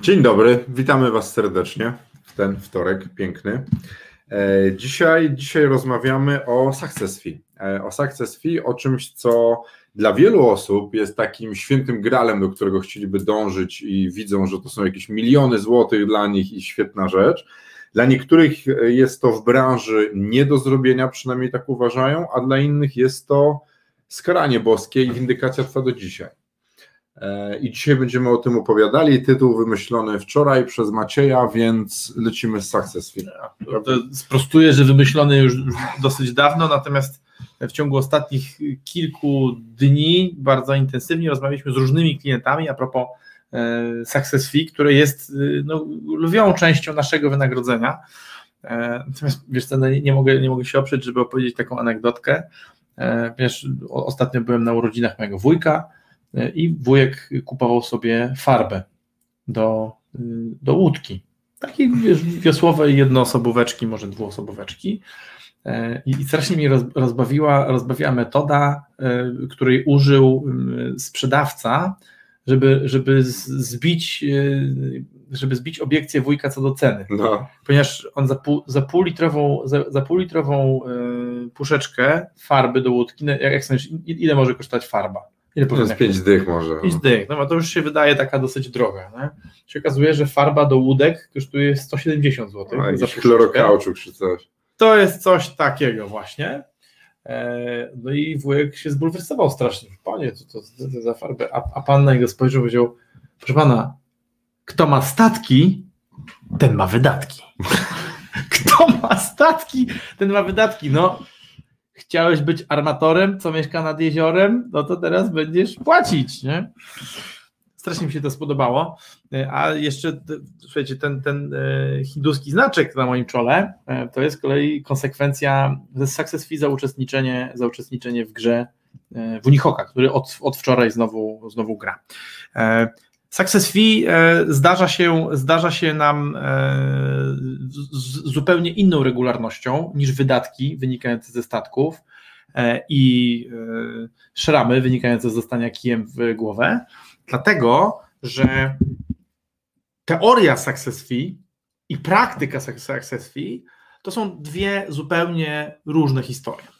Dzień dobry, witamy Was serdecznie w ten wtorek piękny. E, dzisiaj, dzisiaj rozmawiamy o success fee. E, o success fee, o czymś, co dla wielu osób jest takim świętym gralem, do którego chcieliby dążyć i widzą, że to są jakieś miliony złotych dla nich i świetna rzecz. Dla niektórych jest to w branży nie do zrobienia, przynajmniej tak uważają, a dla innych jest to skaranie boskie i windykacja trwa do dzisiaj. E, I dzisiaj będziemy o tym opowiadali. Tytuł wymyślony wczoraj przez Macieja, więc lecimy z Success Film. To sprostuję, że wymyślony już dosyć dawno, natomiast w ciągu ostatnich kilku dni bardzo intensywnie rozmawialiśmy z różnymi klientami a propos e, Success Fee, które jest e, no, lwią częścią naszego wynagrodzenia. Natomiast wiesz co, no, nie, mogę, nie mogę się oprzeć, żeby opowiedzieć taką anegdotkę. Wiesz, ostatnio byłem na urodzinach mojego wujka, i wujek kupował sobie farbę do, do łódki. Takie wiesz, wiosłowe jednoosobóweczki, może dwuosobóweczki. I, I strasznie mnie rozbawiła, rozbawiła metoda, e, której użył sprzedawca, żeby, żeby zbić, e, żeby zbić obiekcję wujka co do ceny. No. Ponieważ on za, pół, za półlitrową, za, za półlitrową e, puszeczkę farby do łódki, jak, jak sądzisz, ile może kosztować farba? Ile to jest 5 dych może. 5 dych, no to już się wydaje taka dosyć droga. Nie? Się okazuje, że farba do łódek kosztuje 170 zł. A, jakiś chlorokauczuk czy coś. To jest coś takiego właśnie. E, no i wujek się zbulwersował strasznie. Panie, co to, to, to za farbę? A, a pan na niego spojrzał i powiedział, proszę pana, kto ma statki, ten ma wydatki. kto ma statki, ten ma wydatki. No, chciałeś być armatorem, co mieszka nad jeziorem, no to teraz będziesz płacić, nie? Strasznie mi się to spodobało. E, a jeszcze, słuchajcie, ten, ten e, hinduski znaczek na moim czole e, to jest z kolei konsekwencja ze success fee za uczestniczenie, za uczestniczenie w grze w Unihoka, który od, od wczoraj znowu, znowu gra. Success fee zdarza się, zdarza się nam z zupełnie inną regularnością niż wydatki wynikające ze statków e, i e, szramy wynikające z zostania kijem w głowę, dlatego że teoria success fee i praktyka success fee to są dwie zupełnie różne historie.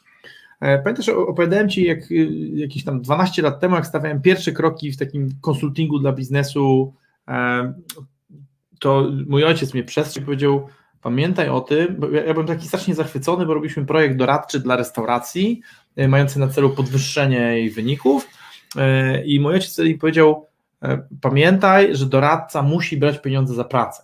E, pamiętasz, opowiadałem Ci jak, jakieś tam 12 lat temu, jak stawiałem pierwsze kroki w takim konsultingu dla biznesu, to mój ojciec mnie przestrzegł i powiedział, Pamiętaj o tym, bo ja, byłem taki strasznie zachwycony, bo robiliśmy projekt doradczy dla restauracji, e, mający na celu podwyższenie jej wyników. E, I mój ojciec mi powiedział: e, Pamiętaj, że doradca musi brać pieniądze za pracę.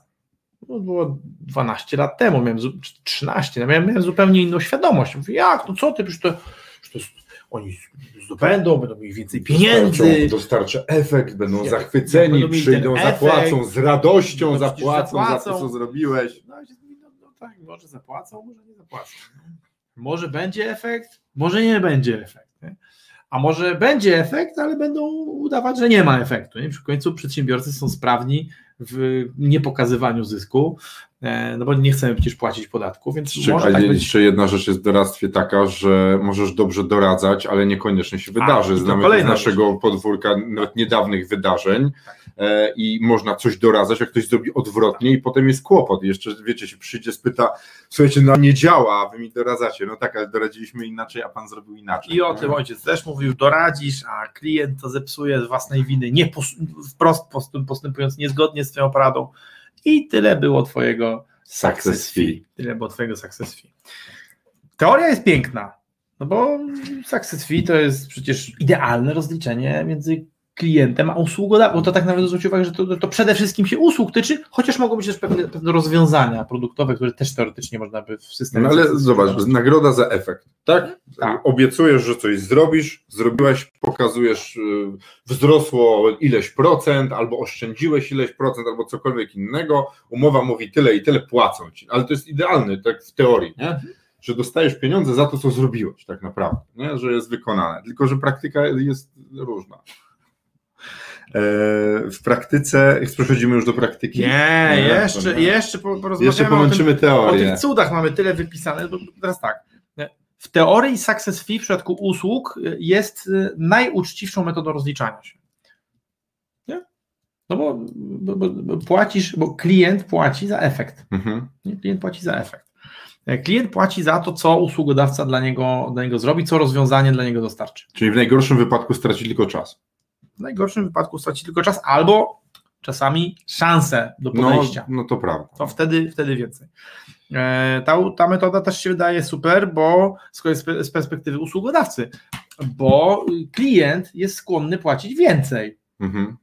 No, było 12 lat temu, miałem 13, no, miałem, miałem zupełnie inną świadomość. Mówię, jak, no co ty, przecież to, przecież to oni zdobędą, będą mieli więcej pieniędzy. Dostarcza efekt, będą ja, zachwyceni, będą przyjdą, zapłacą, z radością no, zapłacą, zapłacą, za to, co zrobiłeś. No, tak, może zapłacą, może nie zapłacą. Może będzie efekt, może nie będzie efekt. Nie? A może będzie efekt, ale będą udawać, że nie ma efektu. Nie? W końcu przedsiębiorcy są sprawni w niepokazywaniu zysku, e, no bo nie chcemy przecież płacić podatków, więc Czy, może tak być... Jeszcze jedna rzecz jest w doradztwie taka, że możesz dobrze doradzać, ale niekoniecznie się wydarzy. A, Znamy z naszego rzecz. podwórka niedawnych wydarzeń, tak. E, i można coś doradzać, jak ktoś zrobi odwrotnie i potem jest kłopot. Jeszcze, wiecie, się przyjdzie, spyta, słuchajcie, no nie działa, a wy mi doradzacie. No tak, ale doradziliśmy inaczej, a pan zrobił inaczej. I o tym ojciec też mówił, doradzisz, a klient to zepsuje z własnej winy, nie wprost postępując niezgodnie z twoją poradą. I tyle było twojego success fee. Tyle było twojego success fee. Teoria jest piękna, no bo success fee to jest przecież idealne rozliczenie między klientem, a usługodawcą, bo to tak nawet zwrócić uwagę, że to, to przede wszystkim się usług tyczy, chociaż mogą być też pewne, pewne rozwiązania produktowe, które też teoretycznie można by w systemie... No ale zobacz, nagroda za efekt, tak? Tak. Obiecujesz, że coś zrobisz, zrobiłeś, pokazujesz, y, wzrosło ileś procent, albo oszczędziłeś ileś procent, albo cokolwiek innego, umowa mówi tyle i tyle, płacą ci, ale to jest idealny, tak w teorii, nie? że dostajesz pieniądze za to, co zrobiłeś, tak naprawdę, nie? że jest wykonane. Tylko, że praktyka jest różna. E, w praktyce, przechodzimy już do praktyki. Nie, Nie, jeszcze, nie. jeszcze po- porozmawiamy Jeszcze o tym, pomęczymy o teorię. tych cudach mamy tyle wypisane, bo teraz tak. W teorii success fee w przypadku usług jest y, najuczciwszą metodą rozliczania się. Nie? No bo, bo, bo, płacisz, bo klient płaci za efekt. Mhm. Nie? Klient płaci za efekt. E, Klient płaci za to, co usługodawca dla niego, dla niego zrobi, co rozwiązanie dla niego dostarczy. Czyli w najgorszym wypadku straci tylko czas. W najgorszym wypadku straci tylko czas albo czasami szansę do No, podejścia. no to prawda. to wtedy, wtedy więcej. E, Ta, ta metoda też się wydaje super, bo z perspektywy usługodawcy, bo klient jest skłonny płacić więcej. Mhm.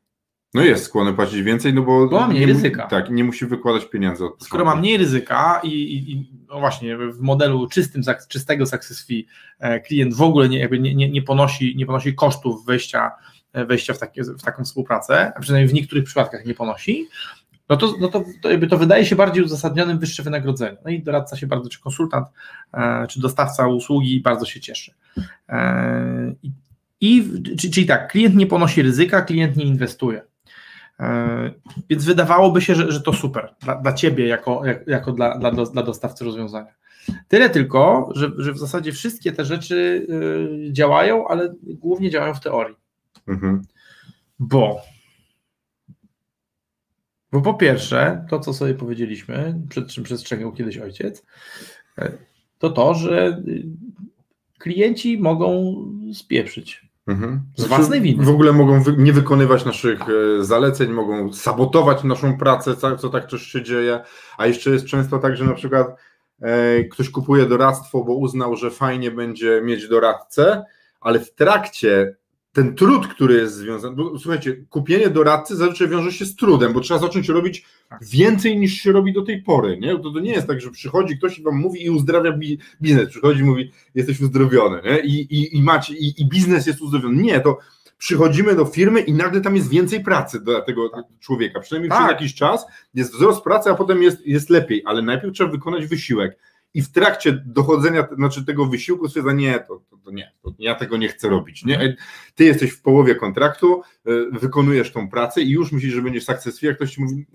No jest skłonny płacić więcej, no bo, Bo ma mniej nie, mu- ryzyka. Tak, i nie musi wykładać pieniędzy od Skoro ma mniej ryzyka i, i, i no właśnie w modelu czystym, czystego success fee e, klient w ogóle nie, jakby nie, nie, nie, ponosi, nie ponosi kosztów wejścia, e, wejścia w, takie, w taką współpracę, a przynajmniej w niektórych przypadkach nie ponosi, no to, no to, to, jakby to wydaje się bardziej uzasadnionym wyższe wynagrodzenie. No i doradca się bardzo, czy konsultant, e, czy dostawca usługi bardzo się cieszy. I, czyli tak, klient nie ponosi ryzyka, klient nie inwestuje. E, Więc wydawałoby się, że, że to super dla, dla ciebie, jako, jak, jako dla, dla, dla dostawcy rozwiązania. Tyle tylko, że, że w zasadzie wszystkie te rzeczy y, działają, ale głównie działają w teorii. Mhm. Bo, bo po pierwsze, to co sobie powiedzieliśmy, przed czym przestrzegał kiedyś ojciec, e, to to, że y, klienci mogą spieprzyć. Mhm. Z własnej winy. W ogóle mogą wy, nie wykonywać naszych e, zaleceń, mogą sabotować naszą pracę, co, co tak też się dzieje. A jeszcze jest często tak, że na przykład e, ktoś kupuje doradztwo, bo uznał, że fajnie będzie mieć doradcę, ale w trakcie ten trud, który jest związany, bo słuchajcie, kupienie doradcy zazwyczaj wiąże się z trudem, bo trzeba zacząć robić Tak. więcej niż się robi do tej pory. Nie? To, to nie jest tak, że przychodzi ktoś i wam mówi i uzdrawia bi biznes. Przychodzi i mówi, jesteś uzdrowiony nie? I, i, i macie, i, i biznes jest uzdrowiony. Nie, to przychodzimy do firmy i nagle tam jest więcej pracy dla tego człowieka. Przynajmniej Tak. przez jakiś czas jest wzrost pracy, a potem jest, jest lepiej, ale najpierw trzeba wykonać wysiłek. I w trakcie dochodzenia, znaczy tego wysiłku stwierdza, nie, to, to, to nie, to ja tego nie chcę robić. Nie? Ty jesteś w połowie kontraktu, y, wykonujesz tą pracę i już myślisz, że będziesz success fee, jak ktoś ci mówi,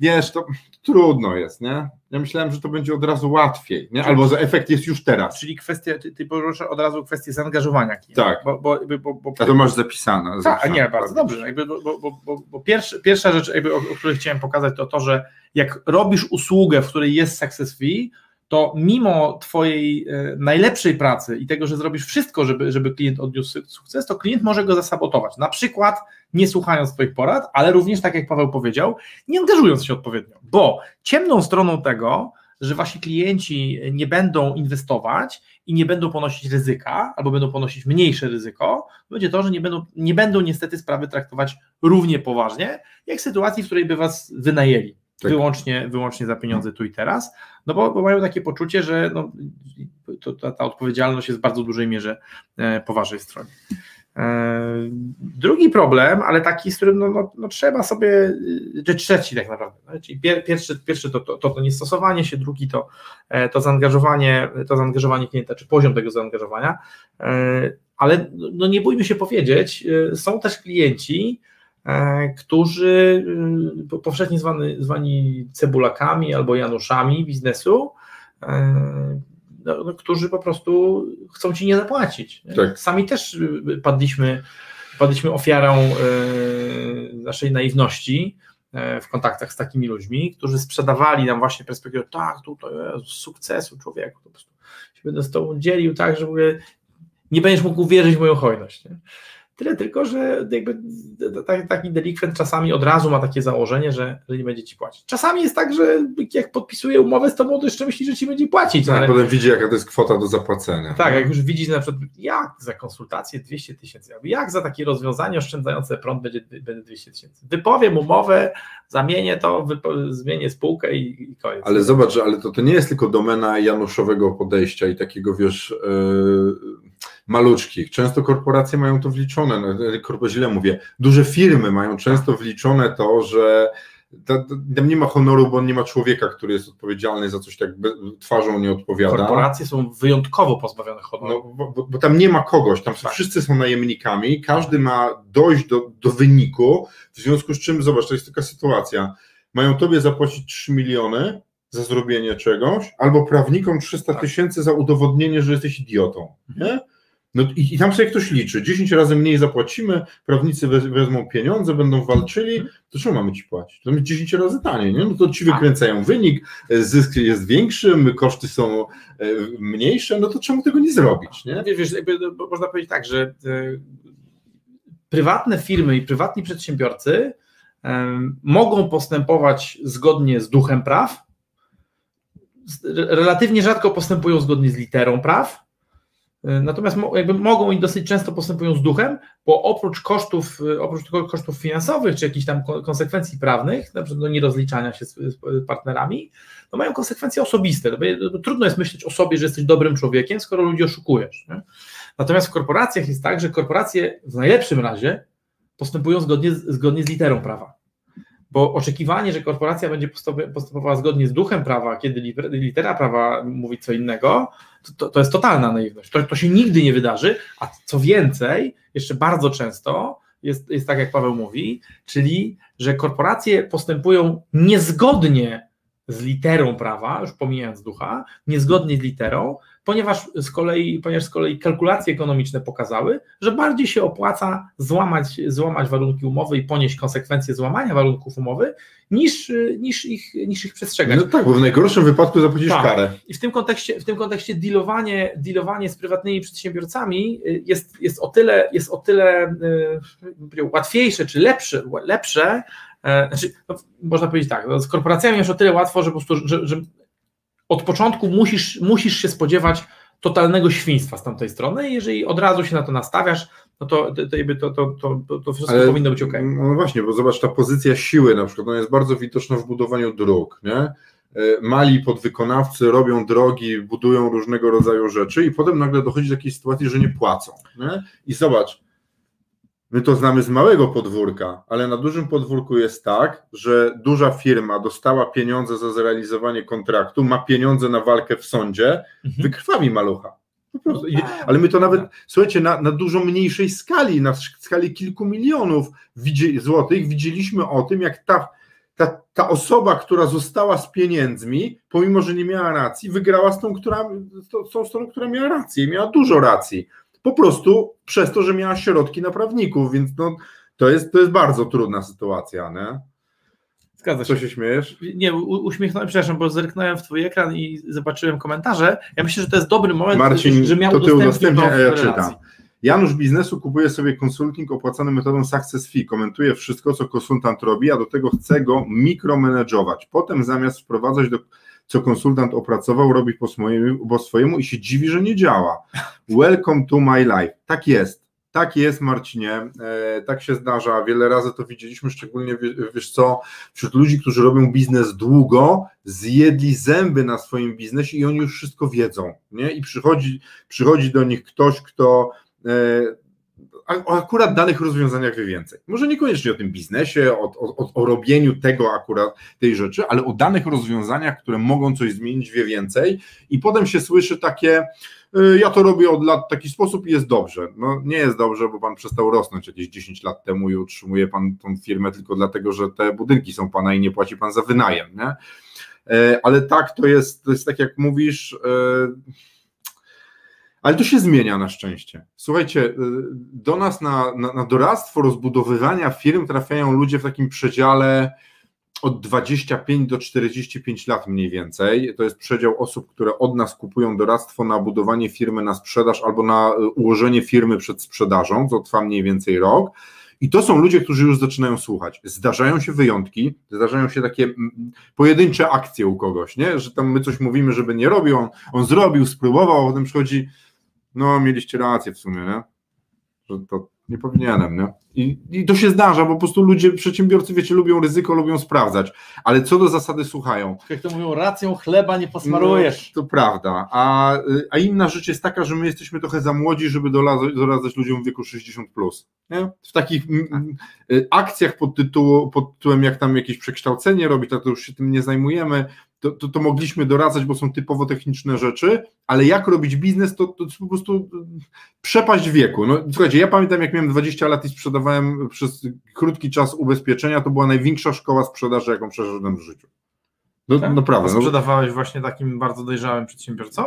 wiesz, to trudno jest, nie? Ja myślałem, że to będzie od razu łatwiej, nie? Albo że efekt jest już teraz. Czyli kwestia, ty, ty poruszasz od razu kwestię zaangażowania klienta. Tak. Bo, bo, bo, bo, A to masz zapisane. Tak, zapisane. nie, bardzo dobrze. Jakby, bo bo, bo, bo, bo pierwszy, pierwsza rzecz, jakby, o, o której chciałem pokazać, to to, że jak robisz usługę, w której jest success fee, to mimo Twojej e, najlepszej pracy i tego, że zrobisz wszystko, żeby, żeby klient odniósł suk- sukces, to klient może go zasabotować. Na przykład nie słuchając Twoich porad, ale również, tak jak Paweł powiedział, nie angażując się odpowiednio. Bo ciemną stroną tego, że Wasi klienci nie będą inwestować i nie będą ponosić ryzyka, albo będą ponosić mniejsze ryzyko, będzie to, że nie będą, nie będą niestety sprawy traktować równie poważnie, jak sytuacji, w której by Was wynajęli. Tak. Wyłącznie, wyłącznie za pieniądze tu i teraz, no bo, bo mają takie poczucie, że no, to, ta, ta odpowiedzialność jest w bardzo dużej mierze e, po waszej stronie. E, drugi problem, ale taki, z którym no, no, no trzeba sobie, y, czy trzeci tak naprawdę, no, czyli pier, pierwszy, pierwszy to, to, to, to niestosowanie się, drugi to, e, to zaangażowanie, to zaangażowanie klienta, czy poziom tego zaangażowania, e, ale no, nie bójmy się powiedzieć, e, są też klienci, e, którzy y, po- powszechnie zwany, zwani cebulakami albo januszami biznesu, e, no, no, którzy po prostu chcą ci nie zapłacić. Tak. Sami też y, padliśmy, padliśmy ofiarą e, naszej naiwności e, w kontaktach z takimi ludźmi, którzy sprzedawali nam właśnie perspektywę, tak, tutaj sukcesu człowieku, po prostu się będę z tobą dzielił tak, że w ogóle nie będziesz mógł uwierzyć w moją hojność. Nie? Tyle tylko, że jakby taki delikwent czasami od razu ma takie założenie, że, że nie będzie ci płacić. Czasami jest tak, że jak podpisuje umowę z tobą, to jeszcze myśli, że ci będzie płacić. Tak, ale... potem widzi, jaka to jest kwota do zapłacenia. Tak, jak już widzi na przykład, jak za konsultację 200 tysięcy, jak za takie rozwiązanie oszczędzające prąd będzie, będzie 200 tysięcy. Wypowiem umowę, zamienię to, zmienię spółkę i, i, koniec. Ale zobacz, ale to, to nie jest tylko domena Januszowego podejścia i takiego, wiesz, yy maluczkich. Często korporacje mają to wliczone, no, źle mówię, duże firmy mają często wliczone to, że tam nie ma honoru, bo nie ma człowieka, który jest odpowiedzialny za coś tak twarzą nie odpowiada. Korporacje są wyjątkowo pozbawione honoru. No, bo, bo, tam nie ma kogoś, tam tak. wszyscy są najemnikami, każdy ma dojść do, do wyniku, w związku z czym, zobacz, to jest taka sytuacja, mają tobie zapłacić 3 miliony za zrobienie czegoś, albo prawnikom 300 tak. tysięcy za udowodnienie, że jesteś idiotą. Nie? No i, i, tam sobie ktoś liczy. 10 razy mniej zapłacimy, prawnicy wezmą pieniądze, będą walczyli, to czemu mamy ci płacić? To jest 10 razy taniej, nie? No to ci tak. wykręcają wynik, zysk jest większy, koszty są e, mniejsze, no to czemu tego nie zrobić? Nie? Wiesz, no, można powiedzieć tak, że e, prywatne firmy i prywatni przedsiębiorcy mogą postępować zgodnie z duchem praw, relatywnie rzadko postępują zgodnie z literą praw, E, natomiast jakby mogą i dosyć często postępują z duchem, bo oprócz kosztów, e, oprócz kosztów finansowych czy jakichś tam konsekwencji prawnych, na przykład do nierozliczania się z partnerami, no mają konsekwencje osobiste. Trudno jest myśleć o sobie, że jesteś dobrym człowiekiem, skoro ludzi oszukujesz. Nie? Natomiast w korporacjach jest tak, że korporacje w najlepszym razie postępują zgodnie, zgodnie z literą prawa bo oczekiwanie, że korporacja będzie postępowała zgodnie z duchem prawa, kiedy litera prawa mówi co innego, to, to jest totalna naiwność. To, to się nigdy nie wydarzy, a co więcej, jeszcze bardzo często jest, jest tak, jak Paweł mówi, czyli że korporacje postępują niezgodnie z literą prawa, już pomijając ducha, niezgodnie z literą, ponieważ z kolei, ponieważ z kolei kalkulacje ekonomiczne pokazały, że bardziej się opłaca złamać, złamać warunki umowy i ponieść konsekwencje złamania warunków umowy, niż, niż, ich, niż ich przestrzegać. No tak, bo w najgorszym wypadku zapłacisz tak. karę. I w tym kontekście, w tym kontekście dealowanie, dealowanie z prywatnymi przedsiębiorcami jest, jest o tyle, jest o tyle yy, łatwiejsze czy lepsze, lepsze e, znaczy, no, można powiedzieć tak, no, z korporacjami jest o tyle łatwo, że po prostu, że, że od początku musisz, musisz się spodziewać totalnego świństwa z tamtej strony i jeżeli od razu się na to nastawiasz, no to, to, to, to, to, to wszystko Ale, powinno być ok. No właśnie, bo zobacz, ta pozycja siły na przykład, ona jest bardzo widoczna w budowaniu dróg, nie? E, mali podwykonawcy robią drogi, budują różnego rodzaju rzeczy i potem nagle dochodzi do takiej sytuacji, że nie płacą. Nie? I zobacz, My to znamy z małego podwórka, ale na dużym podwórku jest tak, że duża firma dostała pieniądze za zrealizowanie kontraktu, ma pieniądze na walkę w sądzie, mhm. wykrwawi malucha. Ale my to nawet, słuchajcie, na, na dużo mniejszej skali, na skali kilku milionów złotych, widzieliśmy o tym, jak ta, ta, ta osoba, która została z pieniędzmi, pomimo że nie miała racji, wygrała z tą, która, z tą stroną, która miała rację, miała dużo racji po prostu przez to, że miała środki na prawników, więc no, to, jest, to jest bardzo trudna sytuacja, nie? Zgadza się. Co się śmiejesz? Nie, uśmiechnąłem, przepraszam, bo zerknąłem w twój ekran i zobaczyłem komentarze. Ja myślę, że to jest dobry moment, Marcin, że miał to ty udostępnia, ja czytam. Janusz Biznesu kupuje sobie konsulting opłacany metodą Success Fee, komentuje wszystko, co konsultant robi, a do tego chce go mikromanageować. Potem zamiast wprowadzać do co konsultant opracował, robi po swojemu, po swojemu i się dziwi, że nie działa. Welcome to my life. Tak jest. Tak jest, Marcinie, e, tak się zdarza. Wiele razy to widzieliśmy, szczególnie wiesz co, wśród ludzi, którzy robią biznes długo, zjedli zęby na swoim biznesie i oni już wszystko wiedzą. Nie? I przychodzi, przychodzi do nich ktoś, kto e, o akurat danych rozwiązaniach wie więcej. Może niekoniecznie o tym biznesie, o, o, o, robieniu tego akurat tej rzeczy, ale o danych rozwiązaniach, które mogą coś zmienić, wie więcej i potem się słyszy takie y, ja to robię od lat w taki sposób i jest dobrze. No nie jest dobrze, bo pan przestał rosnąć jakieś 10 lat temu i utrzymuje pan tą firmę tylko dlatego, że te budynki są pana i nie płaci pan za wynajem, nie? E, ale tak, to jest, to jest tak jak mówisz, e, ale to się zmienia na szczęście. Słuchajcie, y, do nas na, na, na doradztwo rozbudowywania firm trafiają ludzie w takim przedziale od 25 do 45 lat mniej więcej. To jest przedział osób, które od nas kupują doradztwo na budowanie firmy na sprzedaż albo na y, ułożenie firmy przed sprzedażą, co trwa mniej więcej rok. I to są ludzie, którzy już zaczynają słuchać. Zdarzają się wyjątki, zdarzają się takie mm, pojedyncze akcje u kogoś, nie? że tam my coś mówimy, żeby nie robił, on, on zrobił, spróbował, a potem przychodzi, no mieliście rację w sumie, nie? że to nie powinienem, nie? I, I to się zdarza, bo po prostu ludzie, przedsiębiorcy, wiecie, lubią ryzyko, lubią sprawdzać, ale co do zasady słuchają. Jak to mówią, racją chleba nie posmarujesz. No, to prawda, a, a inna rzecz jest taka, że my jesteśmy trochę za młodzi, żeby doradzać, doradzać ludziom w wieku 60+. Plus, nie? W takich m, y, akcjach pod, tytuł, pod tytułem, jak tam jakieś przekształcenie robić, to już się tym nie zajmujemy, to, to, to, mogliśmy doradzać, bo są typowo techniczne rzeczy, ale jak robić biznes, to, to po prostu przepaść wieku. No, słuchajcie, ja pamiętam, jak miałem 20 lat i sprzedawałem przez krótki czas ubezpieczenia, to była największa szkoła sprzedaży, jaką przeszedłem w życiu. No, tak? naprawdę. No, sprzedawałeś właśnie takim bardzo dojrzałym przedsiębiorcom?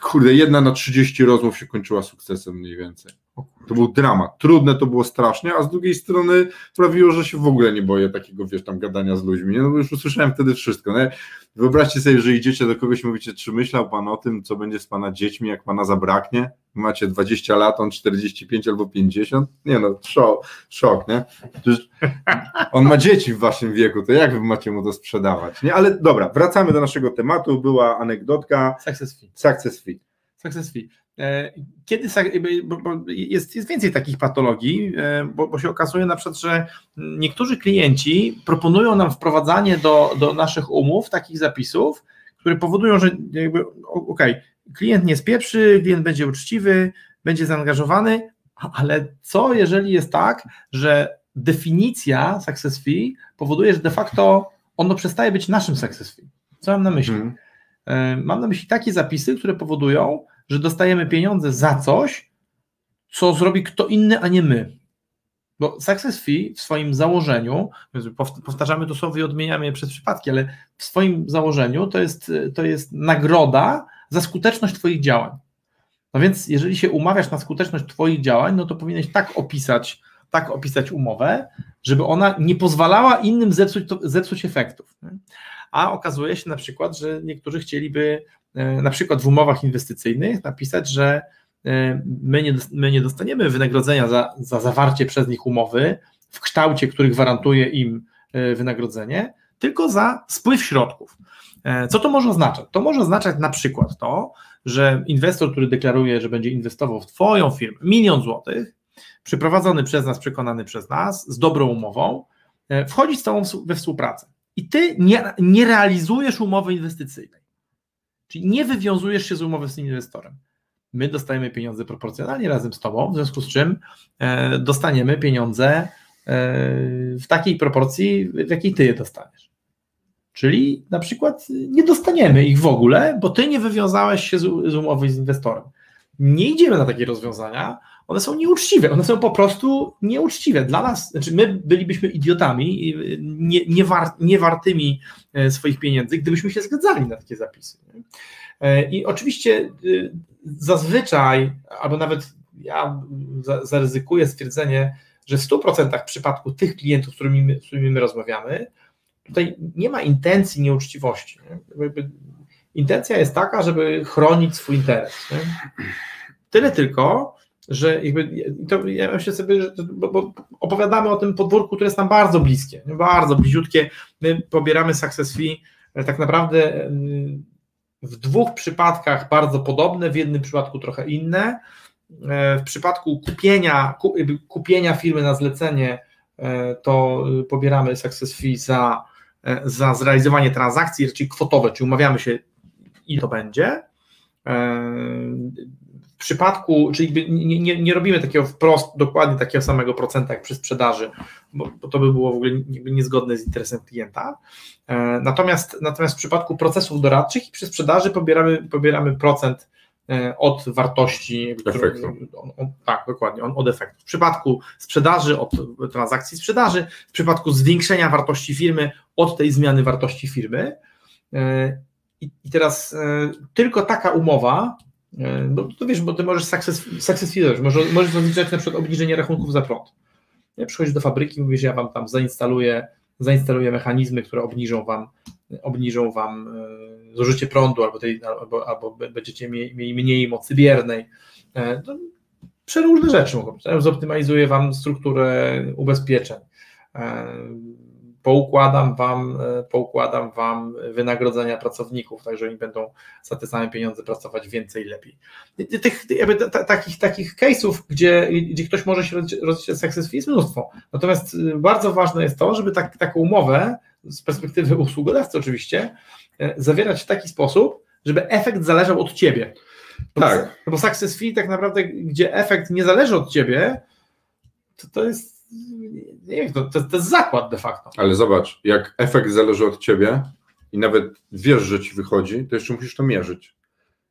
Kurde, jedna na 30 rozmów się kończyła sukcesem mniej więcej. To był dramat. Trudne to było strasznie, a z drugiej strony sprawiło, że się w ogóle nie boję takiego, wiesz, tam gadania z ludźmi. No bo już usłyszałem wtedy wszystko. No, wyobraźcie sobie, że idziecie do kogoś i mówicie, czy myślał pan o tym, co będzie z pana dziećmi, jak pana zabraknie? Macie 20 lat, on 45 albo 50? Nie no, szok, szok nie? Przecież on ma dzieci w waszym wieku, to jak wy macie mu to sprzedawać? Nie, ale dobra, wracamy do naszego tematu. Była anegdotka. Success fee. Success fee. Success fee. E, kiedy jest, jest więcej takich patologii, e, bo, bo, się okazuje na przykład, że niektórzy klienci proponują nam wprowadzanie do, do naszych umów takich zapisów, które powodują, że jakby ok, klient nie spieprzy, klient będzie uczciwy, będzie zaangażowany, ale co jeżeli jest tak, że definicja success fee powoduje, że de facto ono przestaje być naszym success fee. Co mam na myśli? Hmm. Mam na myśli takie zapisy, które powodują, że dostajemy pieniądze za coś, co zrobi kto inny, a nie my. Bo success fee w swoim założeniu, powtarzamy to słowo i odmieniamy je przez przypadki, ale w swoim założeniu to jest, to jest nagroda za skuteczność Twoich działań. No więc jeżeli się umawiasz na skuteczność Twoich działań, no to powinieneś tak opisać, tak opisać umowę, żeby ona nie pozwalała innym zepsuć, zepsuć efektów. A okazuje się na przykład, że niektórzy chcieliby E, na przykład w umowach inwestycyjnych napisać, że e, my nie, my nie dostaniemy wynagrodzenia za, za zawarcie przez nich umowy w kształcie, który gwarantuje im e, wynagrodzenie, tylko za spływ środków. Co to może oznaczać? To może oznaczać na przykład to, że inwestor, który deklaruje, że będzie inwestował w Twoją firmę milion złotych, przyprowadzony przez nas, przekonany przez nas, z dobrą umową, wchodzi z Tobą we współpracę. I Ty nie, nie realizujesz umowy inwestycyjnej. Czyli nie wywiązujesz się z umowy z inwestorem. My dostajemy pieniądze proporcjonalnie razem z Tobą, w związku z czym e, dostaniemy pieniądze e, w takiej proporcji, w jakiej Ty je dostaniesz. Czyli na przykład nie dostaniemy ich w ogóle, bo Ty nie wywiązałeś się z umowy z inwestorem. Nie idziemy na takie rozwiązania, one są nieuczciwe, one są po prostu nieuczciwe. Dla nas, znaczy my bylibyśmy idiotami, nie, nie, war, nie wartymi e, swoich pieniędzy, gdybyśmy się zgadzali na takie zapisy. E, I oczywiście y, zazwyczaj, albo nawet ja zaryzykuję stwierdzenie, że w 100% w przypadku tych klientów, z którymi, my, z którymi my rozmawiamy, tutaj nie ma intencji nieuczciwości. Nie? Intencja jest taka, żeby chronić swój interes. Nie? Tyle tylko, że jakby, to ja myślę sobie, że, bo, bo opowiadamy o tym podwórku, które jest nam bardzo bliskie, bardzo bliziutkie, my pobieramy success fee e, tak naprawdę mm, w dwóch przypadkach bardzo podobne, w jednym przypadku trochę inne. E, w przypadku kupienia, kupienia firmy na zlecenie e, to pobieramy success fee za, za zrealizowanie transakcji, czyli kwotowe, czyli umawiamy się ile to będzie przypadku, czyli nie, nie, nie, robimy takiego wprost, dokładnie takiego samego procenta jak przy sprzedaży, bo, bo to by było w ogóle niezgodne z interesem klienta. E, natomiast, natomiast w przypadku procesów doradczych i przy sprzedaży pobieramy, pobieramy procent e, od wartości efektu. On, on, tak, dokładnie, on, od efektu. W przypadku sprzedaży od transakcji sprzedaży, w przypadku zwiększenia wartości firmy od tej zmiany wartości firmy. E, I, i teraz tylko taka umowa bo to wiesz, bo ty możesz success, success fee, możesz, możesz rozliczać na przykład obniżenie rachunków za prąd. Przychodzisz do fabryki, mówisz, ja wam tam zainstaluję zainstaluje mechanizmy, które obniżą wam, obniżą wam e, zużycie prądu albo, tej, albo, albo będziecie mieli mniej mocy biernej. To przeróżne rzeczy mogą być. Zoptymalizuje wam strukturę ubezpieczeń poukładam wam, e, poukładam wam wynagrodzenia pracowników, tak że oni będą za te same pieniądze pracować więcej, lepiej. Tych, takich, takich case'ów, gdzie, gdzie ktoś może się rozliczyć success fee jest mnóstwo. Natomiast y, bardzo ważne jest to, żeby tak, taką umowę z perspektywy usługodawcy oczywiście e, zawierać w taki sposób, żeby efekt zależał od ciebie. tak. Bo success fee tak naprawdę, gdzie efekt nie zależy od ciebie, to, to jest nie to, to, to jest zakład de facto. Ale zobacz, jak efekt zależy od ciebie i nawet wiesz, że ci wychodzi, to jeszcze musisz to mierzyć.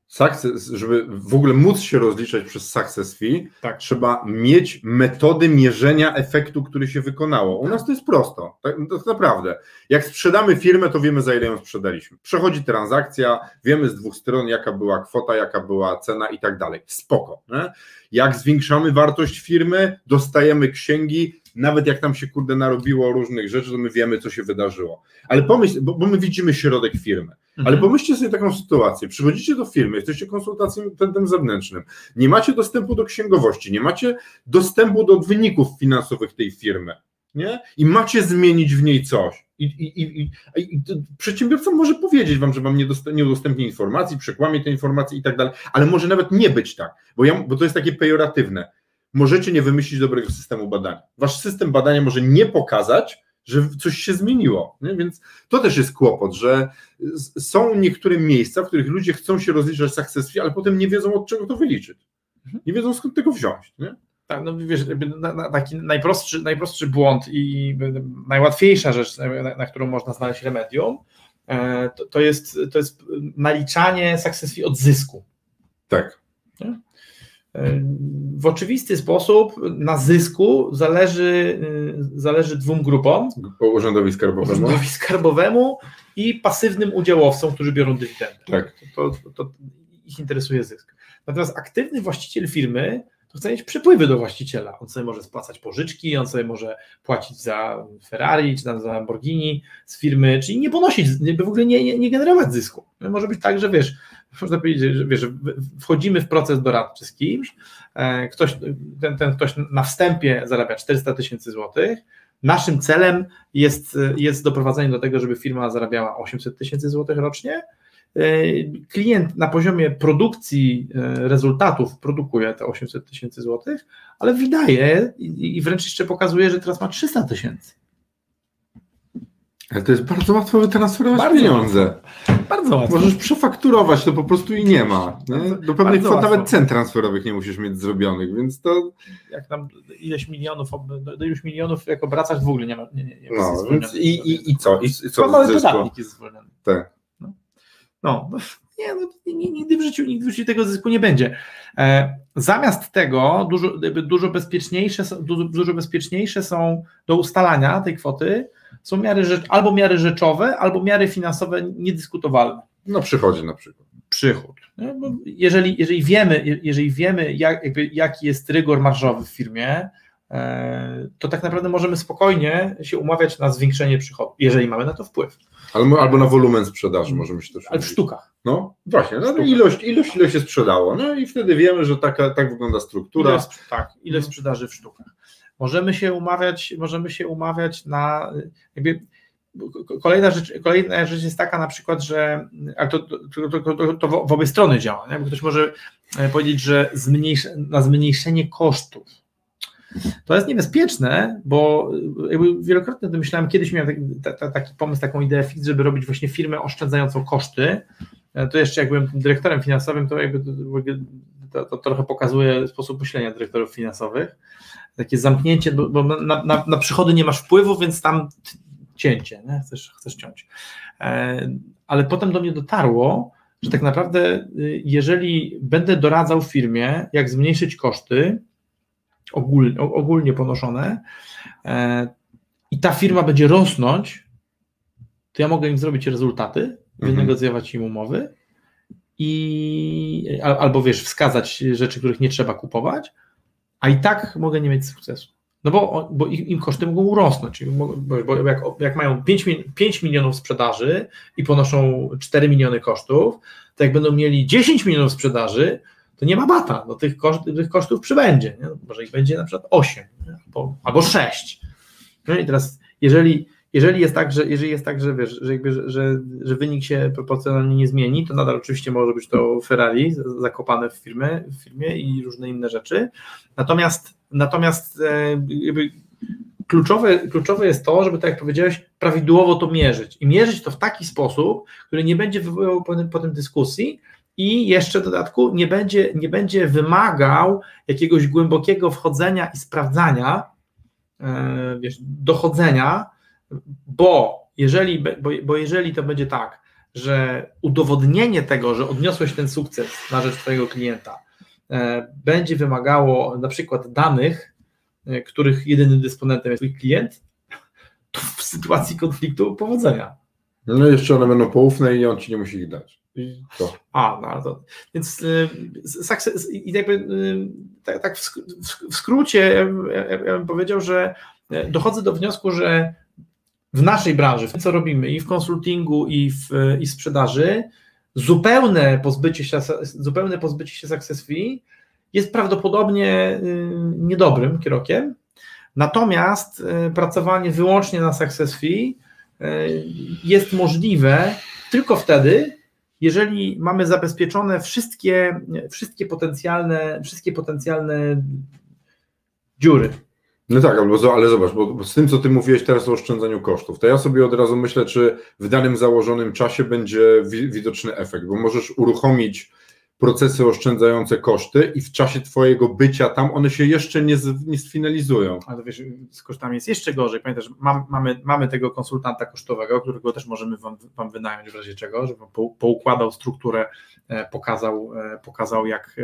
Success, żeby w ogóle móc się rozliczać przez success fee, tak. trzeba mieć metody mierzenia efektu, który się wykonało. U nas to jest prosto, tak, to naprawdę. Jak sprzedamy firmę, to wiemy za ile ją sprzedaliśmy. Przechodzi transakcja, wiemy z dwóch stron, jaka była kwota, jaka była cena i tak dalej. Spoko. Nie? Jak zwiększamy wartość firmy, dostajemy księgi, nawet jak tam się kurde narobiło różnych rzeczy, to my wiemy, co się wydarzyło. Ale pomyśl, bo, bo my widzimy środek firmy. Mhm. Ale pomyślcie sobie taką sytuację. Przychodzicie do firmy, jesteście konsultantem zewnętrznym, nie macie dostępu do księgowości, nie macie dostępu do wyników finansowych tej firmy. Nie? I macie zmienić w niej coś. I, i, i, i przedsiębiorca może powiedzieć wam, że wam nie, nie udostępni informacji, przekłamie te informacje i tak dalej, ale może nawet nie być tak, bo, ja, bo to jest takie pejoratywne możecie nie wymyślić dobrego systemu badania. Wasz system badania może nie pokazać, że coś się zmieniło. Nie? Więc to też jest kłopot, że są niektóre miejsca, w których ludzie chcą się rozliczać success fee, ale potem nie wiedzą od czego to wyliczyć. Mhm. Nie wiedzą skąd tego wziąć. Nie? Tak, no wiesz, taki najprostszy, najprostszy błąd i najłatwiejsza rzecz, na, którą można znaleźć remedium, e, to, to, jest, to jest naliczanie success fee od zysku. Tak. Nie? W oczywisty sposób na zysku zależy, zależy dwóm grupom. Urzędowi skarbowemu. Urzędowi skarbowemu i pasywnym udziałowcom, którzy biorą dywidendę. Tak. To, to, to, ich interesuje zysk. Natomiast aktywny właściciel firmy to chce mieć przepływy do właściciela. On sobie może spłacać pożyczki, on sobie może płacić za Ferrari czy tam za Lamborghini z firmy, czyli nie ponosić, w ogóle nie, nie, nie generować zysku. Może być tak, że wiesz, można powiedzieć, że wiesz, wchodzimy w proces doradczy z kimś, e, ktoś, ten, ten ktoś na wstępie zarabia 400 tysięcy złotych, Naszym celem jest, jest doprowadzenie do tego, żeby firma zarabiała 800 tysięcy złotych rocznie. E, klient na poziomie produkcji e, rezultatów produkuje te 800 tysięcy złotych, ale wydaje i wręcz jeszcze pokazuje, że teraz ma 300 tysięcy. Ale to jest bardzo łatwo wytransferować bardzo pieniądze. Łatwo. Bardzo łatwo. Możesz przefakturować, to po prostu i nie ma. Nie? Do pewnych kwot nawet cen transferowych nie musisz mieć zrobionych, więc to... Jak tam ileś milionów, do iluś milionów jak obracać w ogóle nie ma. Nie, nie, nie no, więc i, i, i co? I, i co? Mały podatnik jest zwolniony. Tak. No. no. Nie, no, nigdy w życiu, nigdy w życiu tego zysku nie będzie. E, zamiast tego dużo, dużo, bezpieczniejsze, dużo, dużo bezpieczniejsze są do ustalania tej kwoty są miary rzecz, albo miary rzeczowe, albo miary finansowe niedyskutowalne. No przychodzi na przykład. Przychód. Jeżeli, jeżeli wiemy, jeżeli wiemy jak, jaki jest rygor marżowy w firmie, e, to tak naprawdę możemy spokojnie się umawiać na zwiększenie przychodu, jeżeli mamy na to wpływ. Albo, albo na wolumen sprzedaży możemy się też Ale w sztukach. No właśnie, no, ilość, ilość, ile się sprzedało. No i wtedy wiemy, że taka, tak wygląda struktura. Ile, tak, ile sprzedaży w sztukach. Możemy się umawiać, możemy się umawiać na jakby Kolejna rzecz, kolejna rzecz jest taka na przykład, że ale to, to, to, to, w obie strony działa. Nie? Ktoś może e, powiedzieć, że zmniejsz, na zmniejszenie kosztów. To jest niebezpieczne, bo jakby wielokrotnie to myślałem, kiedyś miałem taki, taki pomysł, taką ideę fix, żeby robić właśnie firmę oszczędzającą koszty. E, to jeszcze jak byłem dyrektorem finansowym, to jakby to, to trochę pokazuje sposób myślenia dyrektorów finansowych takie zamknięcie, bo na, na, na przychody nie masz wpływu, więc tam cięcie, nie? Chcesz, chcesz ciąć. E, ale potem do mnie dotarło, że tak naprawdę, y, jeżeli będę doradzał firmie, jak zmniejszyć koszty ogólnie, ogólnie ponoszone, e, i ta firma będzie rosnąć, to ja mogę im zrobić rezultaty, mhm. wynegocjować im umowy i albo wiesz, wskazać rzeczy, których nie trzeba kupować, a i tak mogę nie mieć sukcesu. No bo, bo im koszty mogą urosnąć. Bo jak, jak mają 5, 5 milionów sprzedaży i ponoszą 4 miliony kosztów, to jak będą mieli 10 milionów sprzedaży, to nie ma bata, no tych, koszt, tych kosztów przybędzie. Nie? Może ich będzie na przykład 8 albo, albo 6. No i teraz, jeżeli, jeżeli jest tak, że jeżeli jest tak, że wiesz, że, jakby, że, że, wynik się proporcjonalnie nie zmieni, to nadal oczywiście może być to Ferrari zakopane w firmie, w firmie i różne inne rzeczy. Natomiast natomiast e, jakby kluczowe, kluczowe jest to, żeby tak jak powiedziałeś, prawidłowo to mierzyć. I mierzyć to w taki sposób, który nie będzie wywoływał potem dyskusji, i jeszcze w dodatku nie będzie, nie będzie wymagał jakiegoś głębokiego wchodzenia i sprawdzania, e, wiesz, dochodzenia, bo jeżeli, bo, bo jeżeli to będzie tak, że udowodnienie tego, że odniosłeś ten sukces na rzecz Twojego klienta, e, będzie wymagało na przykład danych, e, których jedynym dysponentem jest Twój klient, to w sytuacji konfliktu powodzenia. No jeszcze one będą poufne i on Ci nie musi ich dać. To. A, no to, więc y, success, i jakby y, tak, tak w, w, skrócie ja, ja, bym powiedział, że e, dochodzę do wniosku, że w naszej branży, w tym co robimy i w konsultingu i w i sprzedaży, zupełne pozbycie się, zupełne pozbycie się success fee jest prawdopodobnie y, niedobrym kierunkiem, natomiast pracowanie wyłącznie na success fee jest możliwe tylko wtedy, jeżeli mamy zabezpieczone wszystkie, wszystkie potencjalne, wszystkie potencjalne dziury. No tak, ale zobacz, bo z tym, co ty mówiłeś teraz o oszczędzaniu kosztów, to ja sobie od razu myślę, czy w danym założonym czasie będzie widoczny efekt, bo możesz uruchomić procesy oszczędzające koszty i w czasie Twojego bycia tam one się jeszcze nie, z, nie sfinalizują. Ale wiesz, z kosztami jest jeszcze gorzej. Pamiętasz, mam, mamy, mamy tego konsultanta kosztowego, którego też możemy Wam, wam wynająć w razie czego, żeby po, poukładał strukturę, e, pokazał, e, pokazał jak, e,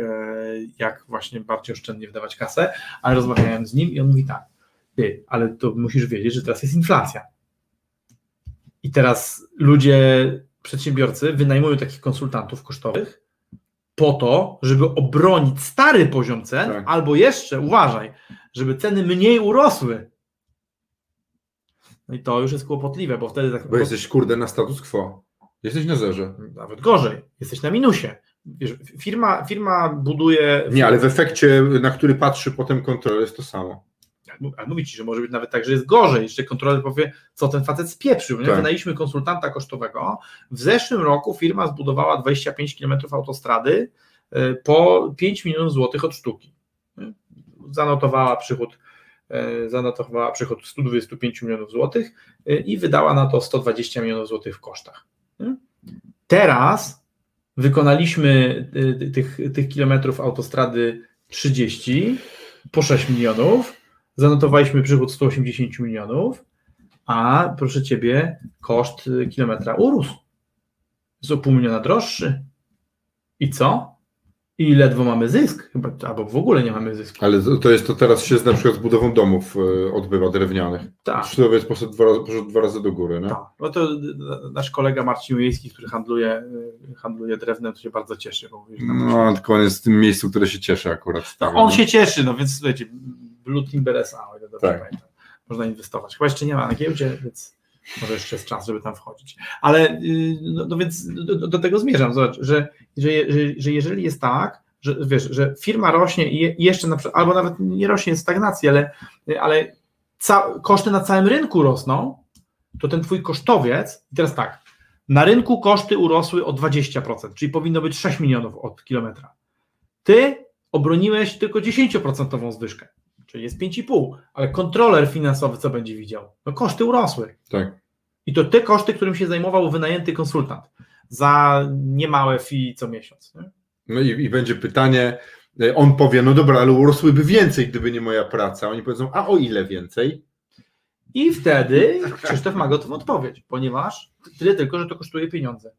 jak właśnie bardziej oszczędnie wydawać kasę, ale rozmawiałem z nim i on mówi tak, ty, ale to musisz wiedzieć, że teraz jest inflacja. I teraz ludzie, przedsiębiorcy wynajmują takich konsultantów kosztowych, po to, żeby obronić stary poziom cen, tak. albo jeszcze, uważaj, żeby ceny mniej urosły. No i to już jest kłopotliwe, bo wtedy tak. Bo jesteś kurde na status quo. Jesteś na zerze. Nawet gorzej, jesteś na minusie. Wiesz, firma, firma buduje. Nie, ale w efekcie, na który patrzy potem kontroler, jest to samo. A ci, że może być nawet tak, że jest gorzej. Jeszcze kontroler powie, co ten facet spieprzył. Tak. Wynaliśmy konsultanta kosztowego. W zeszłym roku firma zbudowała 25 km autostrady e, po 5 milionów złotych od sztuki. Zanotowała przychód e, zanotowała przychód 125 milionów złotych e, i wydała na to 120 milionów złotych w kosztach. Teraz wykonaliśmy tych, tych kilometrów autostrady 30 po 6 milionów zanotowaliśmy przychód 180 milionów, a proszę Ciebie, koszt kilometra urósł. Jest o pół miliona droższy. I co? I ledwo mamy zysk, chyba, albo w ogóle nie mamy zysku. Ale to jest to teraz się na przykład z budową domów e, odbywa drewnianych. Tak. Sztulowiec poszedł dwa, razy, poszedł dwa razy do góry. Nie? Tak. No to nasz kolega Marcin Ujejski, który handluje, handluje drewnem, to się bardzo cieszy. Bo mówi, no, tylko on jest w tym miejscu, które się cieszy akurat. No, on się cieszy, no więc słuchajcie, Blue Timber SA, o ile dobrze tak. pamiętam. Można inwestować. Chyba jeszcze nie ma na giełdzie, więc może jeszcze jest czas, żeby tam wchodzić. Ale y, no, no więc do, do, tego zmierzam, zobacz, że, że, że, że jeżeli jest tak, że wiesz, że firma rośnie i jeszcze na przykład, albo nawet nie rośnie, jest stagnacja, ale, ale ca, koszty na całym rynku rosną, to ten twój kosztowiec, i teraz tak, na rynku koszty urosły o 20%, czyli powinno być 6 milionów od kilometra. Ty obroniłeś tylko 10% zwyżkę czyli jest 5,5, ale kontroler finansowy co będzie widział? No koszty urosły. Tak. I to te koszty, którym się zajmował wynajęty konsultant za niemałe fee co miesiąc. Nie? No i, i będzie pytanie, e, on powie, no dobra, ale urosłyby więcej, gdyby nie moja praca. Oni powiedzą, a o ile więcej? I wtedy Krzysztof ma gotową odpowiedź, ponieważ tyle tylko, że to kosztuje pieniądze,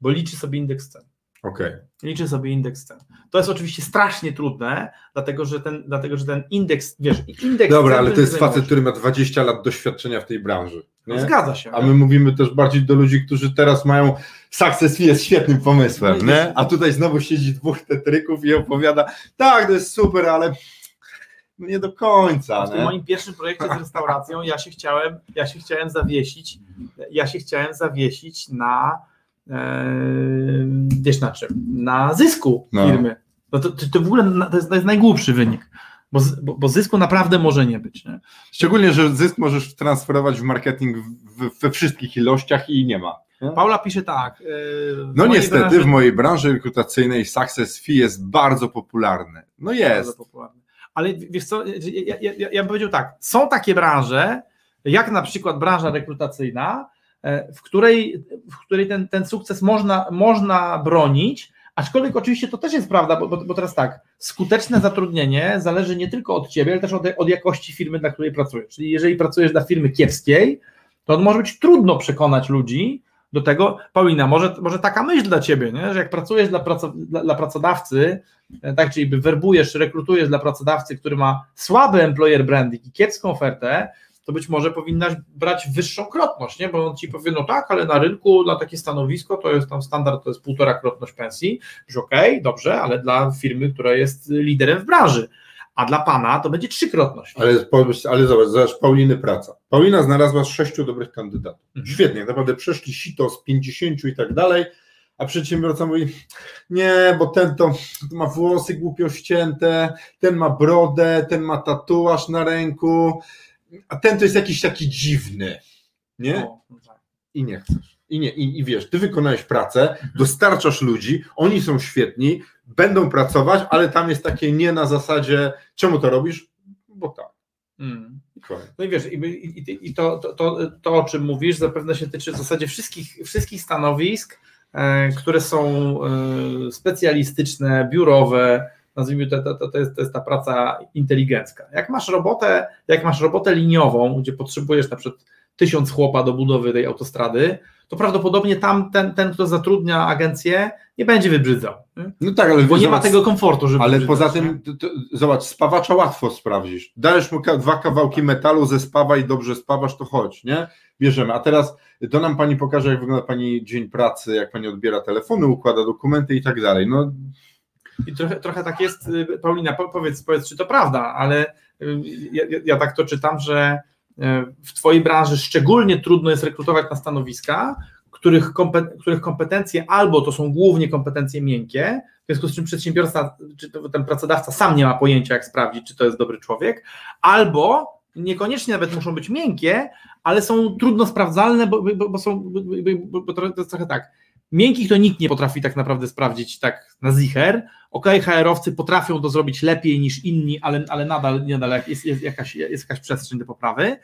bo liczy sobie indeks cen. Okay. Liczy sobie indeks cen. To jest oczywiście strasznie trudne, dlatego że ten, dlatego, że ten indeks, wiesz, indeks Dobra, ale to jest facet, który ma 20 lat doświadczenia w tej branży. Nie? Zgadza się. A my mówimy też bardziej do ludzi, którzy teraz mają Success jest świetnym pomysłem, no nie? A tutaj znowu siedzi dwóch tetryków i opowiada, tak, to jest super, ale nie do końca. W tym moim pierwszym projekcie z restauracją ja się chciałem, ja się chciałem zawiesić, ja się chciałem zawiesić na wiesz na czym? Na zysku No. firmy. No to, to, to w ogóle to jest, to jest najgłupszy wynik, bo, bo, bo zysku naprawdę może nie być. Nie? Szczególnie, że zysk możesz transferować w marketing w, we wszystkich ilościach i nie ma. Paula pisze tak. e, w No niestety branży- w mojej branży rekrutacyjnej success fee jest bardzo popularny. No jest. popularny. Ale wiesz co, ja, ja, ja, ja bym powiedział tak, są takie branże, jak na przykład branża rekrutacyjna, w której, w której ten, ten sukces można, można bronić, aczkolwiek oczywiście to też jest prawda, bo, bo, bo teraz tak, skuteczne zatrudnienie zależy nie tylko od ciebie, ale też od, od jakości firmy, dla której pracujesz. Czyli jeżeli pracujesz dla firmy kiepskiej, to może być trudno przekonać ludzi do tego, Paulina, może, może taka myśl dla ciebie, nie? że jak pracujesz dla, praco, dla, dla pracodawcy, e, tak, czyli werbujesz, rekrutujesz dla pracodawcy, który ma słaby employer branding i kiepską ofertę, to być może powinnaś brać wyższą krotność, nie? bo on ci powie, no tak, ale na rynku na takie stanowisko to jest tam standard, to jest półtora krotność pensji, że okej, dobrze, ale dla firmy, która jest liderem w branży, a dla pana to będzie trzykrotność. Ale, ale zobacz, zobacz, Pauliny praca. Paulina znalazła sześciu dobrych kandydatów. Mhm. Świetnie, naprawdę przeszli sito z 50 i tak dalej, a przedsiębiorca mówi, nie, bo ten to, to ma włosy głupio ścięte, ten ma brodę, ten ma tatuaż na ręku, a ten to jest jakiś taki dziwny, nie? No tak. I nie chcesz. I, nie, i, I wiesz, ty wykonałeś pracę, dostarczasz ludzi, oni są świetni, będą pracować, ale tam jest takie nie na zasadzie, czemu to robisz? Bo tak. Mm. No i wiesz, i, i, i to, to, to, to, o czym mówisz, zapewne się tyczy w zasadzie wszystkich, wszystkich stanowisk, e, które są e, specjalistyczne, biurowe, nazwijmy to, to, to, to, jest, to jest ta praca inteligencka. Jak masz robotę, jak masz robotę liniową, gdzie potrzebujesz na przykład tysiąc chłopa do budowy tej autostrady, to prawdopodobnie tam ten, ten kto zatrudnia agencję, nie będzie wybrzydzał. No tak, ale Bo nie ma tego komfortu, żeby Ale poza tym, to, to, zobacz, spawacza łatwo sprawdzisz. Dajesz mu ka- dwa kawałki metalu ze spawa i dobrze spawasz, to chodź, nie? Bierzemy. A teraz to nam pani pokaże, jak wygląda pani dzień pracy, jak pani odbiera telefony, układa dokumenty i tak dalej. No, I trochę, trochę tak jest, y, Paulina, po- powiedz, powiedz, czy to prawda, ale y, ja, ja- tak to czytam, że y, w Twojej branży szczególnie trudno jest rekrutować na stanowiska, których, których kompetencje albo to są głównie kompetencje miękkie, w związku z czym przedsiębiorca, czy ten pracodawca sam nie ma pojęcia, jak sprawdzić, czy to jest dobry człowiek, albo niekoniecznie nawet muszą być miękkie, ale są trudno sprawdzalne, bo, bo, bo są, bo to jest trochę tak, miękkich to nikt nie potrafi tak naprawdę sprawdzić tak na zicher, ok, HR-owcy potrafią to zrobić lepiej niż inni, ale, ale nadal, nadal jest, jest, jakaś, jest jakaś przestrzeń do poprawy,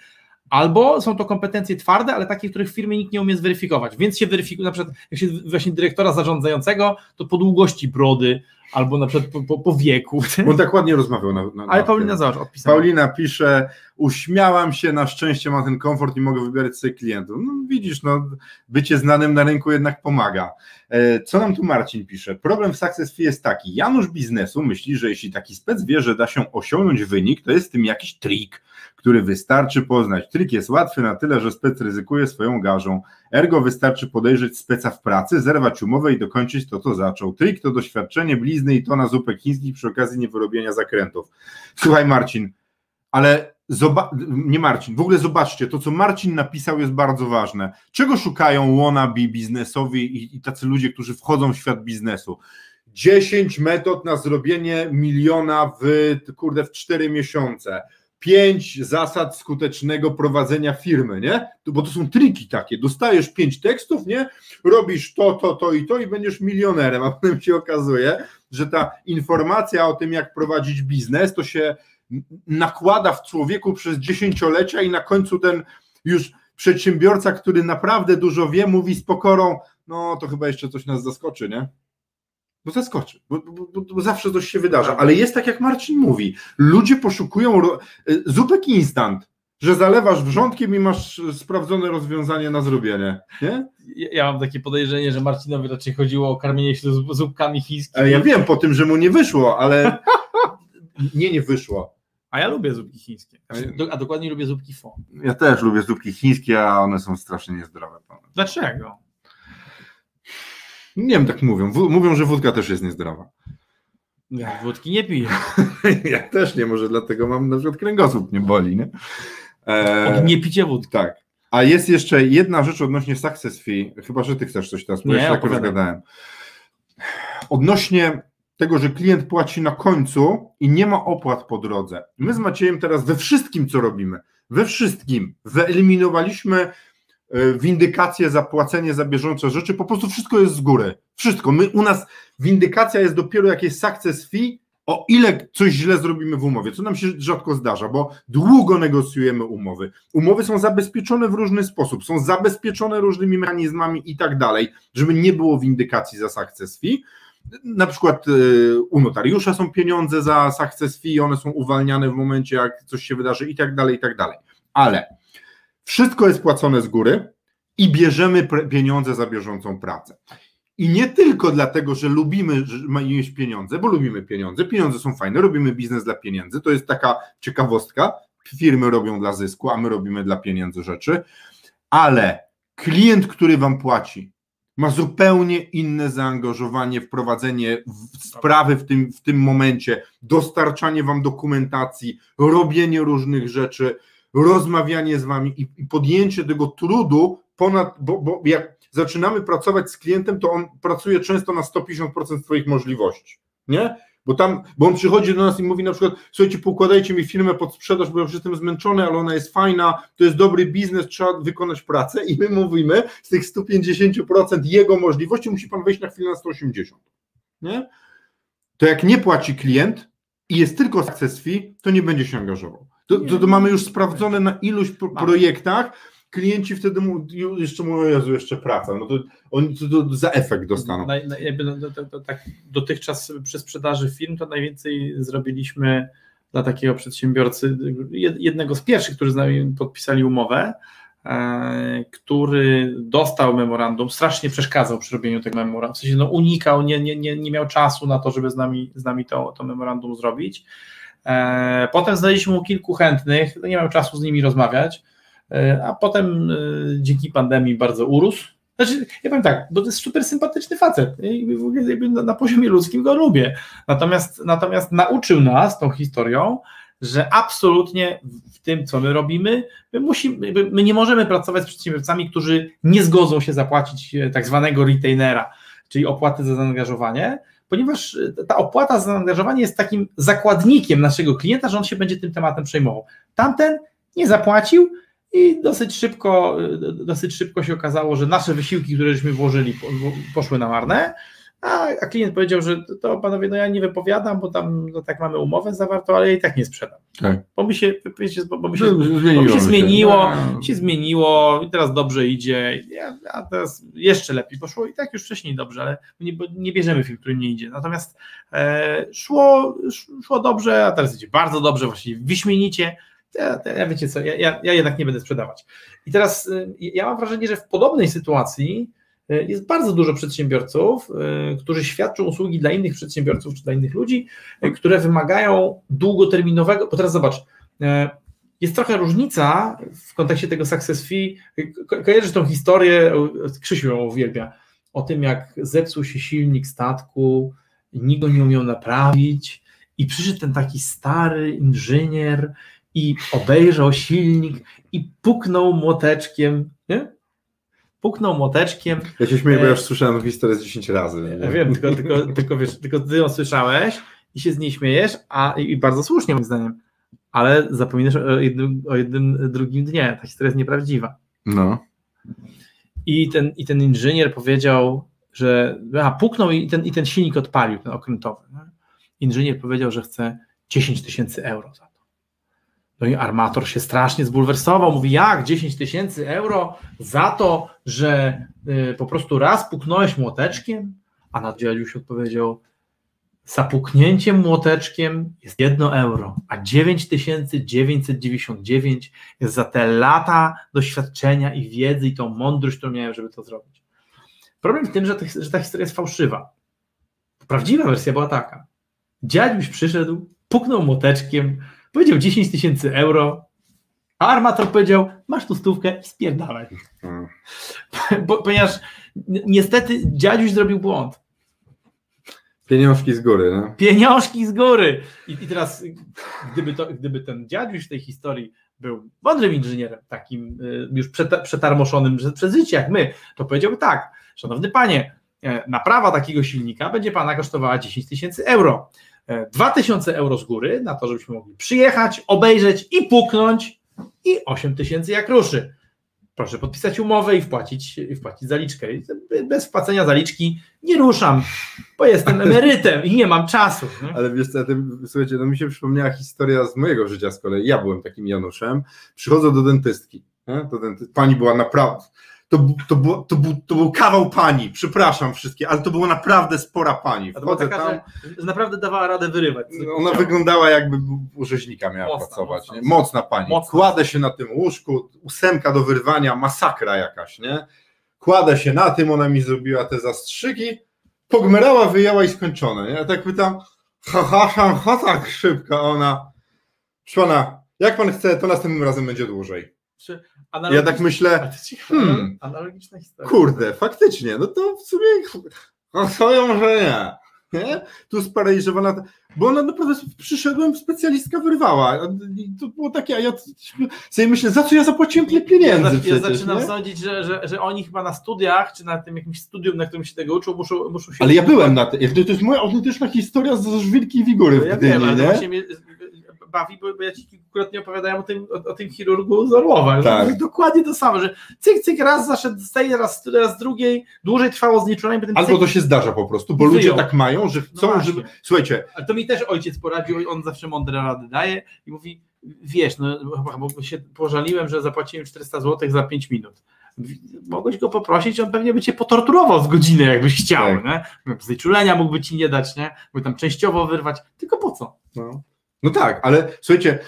albo są to kompetencje twarde, ale takie, których w firmie nikt nie umie zweryfikować, więc się weryfikuje, na przykład jak się właśnie dyrektora zarządzającego, to po długości brody, albo na przykład po, po, po wieku, on tak ładnie rozmawiał. Na, na, ale na Paulina zobacz, odpisała. Paulina pisze, uśmiałam się, na szczęście mam ten komfort i mogę wybierać sobie klientów. No widzisz, no, bycie znanym na rynku jednak pomaga. E, Co nam tu Marcin pisze? Problem w Success Fee jest taki, Janusz biznesu myśli, że jeśli taki spec wie, że da się osiągnąć wynik, to jest w tym jakiś trik, który wystarczy poznać. Trik jest łatwy na tyle, że spec ryzykuje swoją garzą. Ergo wystarczy podejrzeć speca w pracy, zerwać umowę i dokończyć to, co zaczął. Trik to doświadczenie, blizny i tona zupek chińskich przy okazji niewyrobienia zakrętów. Słuchaj Marcin, ale zoba- nie Marcin, w ogóle zobaczcie, to co Marcin napisał jest bardzo ważne. Czego szukają wannabe biznesowi i, i tacy ludzie, którzy wchodzą w świat biznesu? 10 metod na zrobienie miliona w, kurde, w 4 miesiące. 5 zasad skutecznego prowadzenia firmy, nie? Bo to są triki takie. Dostajesz 5 tekstów, nie? Robisz to, to, to i to i będziesz milionerem, a potem się okazuje, że ta informacja o tym, jak prowadzić biznes, to się nakłada w człowieku przez dziesięciolecia i na końcu ten już przedsiębiorca, który naprawdę dużo wie, mówi z pokorą, no to chyba jeszcze coś nas zaskoczy, nie? Bo zaskoczy, bo, bo, bo, zawsze coś się wydarza, ale jest tak jak Marcin mówi, ludzie poszukują y, zupek instant, że zalewasz wrzątkiem i masz sprawdzone rozwiązanie na zrobienie, nie? Ja, mam takie podejrzenie, że Marcinowi raczej chodziło o karmienie się zup- zupkami chińskimi, ja wiem po tym, że mu nie wyszło, ale nie, nie wyszło. a ja lubię zupki chińskie, Do- a dokładnie lubię zupki fo. Ja też lubię zupki chińskie, a one są strasznie niezdrowe. Dlaczego? Nie wiem, tak mówią. W- mówią, że wódka też jest niezdrowa. Ja wódki nie piję. ja też nie, może dlatego mam na przykład kręgosłup nie boli, nie? E, nie picie wódki. Tak. A jest jeszcze jedna rzecz odnośnie success fee, chyba, że ty chcesz coś teraz powiedzieć, jak rozgadałem. Odnośnie tego, że klient płaci na końcu i nie ma opłat po drodze. My z Maciejem teraz we wszystkim, co robimy, we wszystkim wyeliminowaliśmy windykację, zapłacenie za bieżące rzeczy, po prostu wszystko jest z góry. Wszystko. My, u nas windykacja jest dopiero jakieś success fee, o ile coś źle zrobimy w umowie, co nam się rzadko zdarza, bo długo negocjujemy umowy. Umowy są zabezpieczone w różny sposób, są zabezpieczone różnymi mechanizmami i tak dalej, żeby nie było windykacji za success fee. Na przykład y, u notariusza są pieniądze za success fee, one są uwalniane w momencie, jak coś się wydarzy i tak dalej, i tak dalej. Ale wszystko jest płacone z góry i bierzemy pieniądze za bieżącą pracę. I nie tylko dlatego, że lubimy mieć pieniądze, bo lubimy pieniądze. Pieniądze są fajne, robimy biznes dla pieniędzy. To jest taka ciekawostka. Firmy robią dla zysku, a my robimy dla pieniędzy rzeczy. Ale klient, który wam płaci, ma zupełnie inne zaangażowanie w prowadzenie sprawy w tym, w tym momencie, dostarczanie wam dokumentacji, robienie różnych rzeczy, rozmawianie z wami i, i podjęcie tego trudu ponad, bo, bo jak zaczynamy pracować z klientem, to on pracuje często na 150% swoich możliwości, nie? Bo tam, bo on przychodzi do nas i mówi na przykład, słuchajcie, pokładajcie mi firmę pod sprzedaż, bo ja już jestem zmęczony, ale ona jest fajna, to jest dobry biznes, trzeba wykonać pracę i my mówimy, z tych 150% jego możliwości musi pan wejść na chwilę na 180, nie? To jak nie płaci klient i jest tylko success fee, to nie będzie się angażował. To, to, to mamy już sprawdzone na iluś projektach, klienci wtedy mu, jeszcze mówią, Jezu, jeszcze praca, no to oni to, to za efekt dostaną. Na, na, no, to, to, tak dotychczas przy sprzedaży firm to najwięcej zrobiliśmy dla takiego przedsiębiorcy, jednego z pierwszych, którzy z nami podpisali umowę, e, który dostał memorandum, strasznie przeszkadzał przy robieniu tego memorandum, w sensie no, unikał, nie, nie, nie, nie miał czasu na to, żeby z nami, z nami to, to memorandum zrobić. E, potem znaleźliśmy mu kilku chętnych, no, nie miał czasu z nimi rozmawiać, E, a potem e, dzięki pandemii bardzo urósł. Znaczy, ja powiem tak, bo to jest super sympatyczny facet ogóle na poziomie ludzkim go lubię. Natomiast, natomiast nauczył nas tą historią, że absolutnie w tym, co my robimy, my, musimy, my nie możemy pracować z przedsiębiorcami, którzy nie zgodzą się zapłacić tak zwanego retainera, czyli opłaty za zaangażowanie, ponieważ ta opłata za zaangażowanie jest takim zakładnikiem naszego klienta, że on się będzie tym tematem przejmował. Tamten nie zapłacił, i dosyć szybko, dosyć szybko się okazało, że nasze wysiłki, które żeśmy włożyli, poszły na marne. A, a klient powiedział, że to, panowie, no ja nie wypowiadam, bo tam no tak mamy umowę zawartą, ale ja i tak nie sprzedam. Tak. Bo mi się, wiecie, bo, mi się, zmieniło, bo mi się zmieniło, no. się zmieniło i teraz dobrze idzie, a teraz jeszcze lepiej poszło i tak już wcześniej dobrze, ale nie, nie bierzemy film, który nie idzie. Natomiast e, szło, szło dobrze, a teraz idzie bardzo dobrze, właściwie wyśmienicie ja, ja wiecie co, ja, ja, ja jednak nie będę sprzedawać. I teraz y, ja mam wrażenie, że w podobnej sytuacji jest bardzo dużo przedsiębiorców, y, którzy świadczą usługi dla innych przedsiębiorców czy dla innych ludzi, które wymagają długoterminowego, bo teraz zobacz, jest trochę różnica w kontekście tego success fee, ko kojarzysz tą historię, Krzysiu ją uwielbia, o tym jak zepsuł się silnik statku, nikt go nie umiał naprawić i przyszedł ten taki stary inżynier i obejrzał silnik i puknął młoteczkiem, nie? Puknął młoteczkiem. Ja się śmieję, bo ja już słyszałem historię z 10 razy. Ja wiem, tylko, tylko, tylko, wiesz, tylko ty ją słyszałeś i się z niej śmiejesz, a i bardzo słusznie moim zdaniem, ale zapominasz o jednym, o jednym drugim dnie. Ta historia jest nieprawdziwa. No. I ten, i ten inżynier powiedział, że a, puknął i ten, i ten silnik odpalił, ten okrętowy. Inżynier powiedział, że chce 10 tysięcy euro za no i armator się strasznie zbulwersował. Mówi, jak 10 tysięcy euro za to, że y, po prostu raz puknąłeś młoteczkiem? A naddzieliuś odpowiedział, za puknięciem młoteczkiem jest 1 euro, a 9999 jest za te lata doświadczenia i wiedzy i tą mądrość, którą miałem, żeby to zrobić. Problem w tym, że, że ta historia jest fałszywa. Prawdziwa wersja była taka. Dziadziuś przyszedł, puknął młoteczkiem, Powiedział 10 tysięcy euro, a armator powiedział, masz tu stówkę i spierdalaj. Hmm. Bo, ponieważ niestety dziadziuś zrobił błąd. Pieniążki z góry, no. Pieniążki z góry. I, i teraz, gdyby, to, gdyby ten dziadziuś w tej historii był mądrym inżynierem, takim y, już przeta- przetarmoszonym przez, przez życie jak my, to powiedziałby tak, szanowny panie, e, naprawa takiego silnika będzie pana kosztowała 10 tysięcy euro. E, 2 tysiące euro z góry na to, żebyśmy mogli przyjechać, obejrzeć i puknąć i 8 tysięcy jak ruszy. Proszę podpisać umowę i wpłacić, i wpłacić zaliczkę. Bez wpłacenia zaliczki nie ruszam, bo jestem emerytem i nie mam czasu. nie? Ale wiesz co, tym, słuchajcie, no mi się przypomniała historia z mojego życia z kolei. Ja byłem takim Januszem. Przychodzę do dentystki. Nie? Do denty... Pani była naprawdę. To, to, było, to, był, to był kawał pani, przepraszam wszystkie, ale to była naprawdę spora pani. Wchodzę taka, tam, że, naprawdę dawała radę wyrywać. ona wyglądała jakby u rzeźnika miała Mocna, pracować. mocna. Mocna pani. Mocna. Kładę się na tym łóżku, ósemka do wyrwania, masakra jakaś, nie? Kładę się na tym, ona mi zrobiła te zastrzyki, pogmerała, wyjęła i skończone. Nie? Ja tak pytam, ha, ha, ha, ha tak szybko, ona, proszę pana, jak pan chce, to następnym razem będzie dłużej. Ja tak myślę, hmm. Analogiczna historia. Kurde, faktycznie, no to w sumie swoją może nie. nie? Tu sparaliżowana, bo ona naprawdę przyszedłem, specjalistka wyrwała. I to było takie, a ja sobie myślę, za co ja zapłaciłem tyle Ja, pieniędzy ja przecież, zaczynam nie? sądzić, że, że, że oni chyba na studiach, czy na tym jakimś studium, na którym się tego uczą, muszą, muszą się... Ale ja byłem na tym, to, to jest moja autentyczna historia z Żwirki i Wigury No w ja Gdyni, wiem, nie? Bawi, bo bo ja ci kilkukrotnie opowiadałem o tym, o, o tym chirurgu z Orłowa. Tak. Dokładnie to samo, że cyk, cyk, raz zaszedł z tej, raz, raz drugiej, dłużej trwało znieczulenie, potem Albo cyk, to się zdarza po prostu, bo ludzie tak mają, że chcą, właśnie. żeby... Słuchajcie, Ale to mi też ojciec poradził, on zawsze mądre rady daje i mówi, wiesz, no bo się pożaliłem, że zapłaciłem 400 zł za 5 minut. Mogłeś go poprosić, on pewnie by cię potorturował z godziny, jakbyś chciał, Tak. nie? Znieczulenia mógłby ci nie dać, nie? Mógłby tam częściowo wyrwać, tylko po co? No. No tak, ale słuchajcie,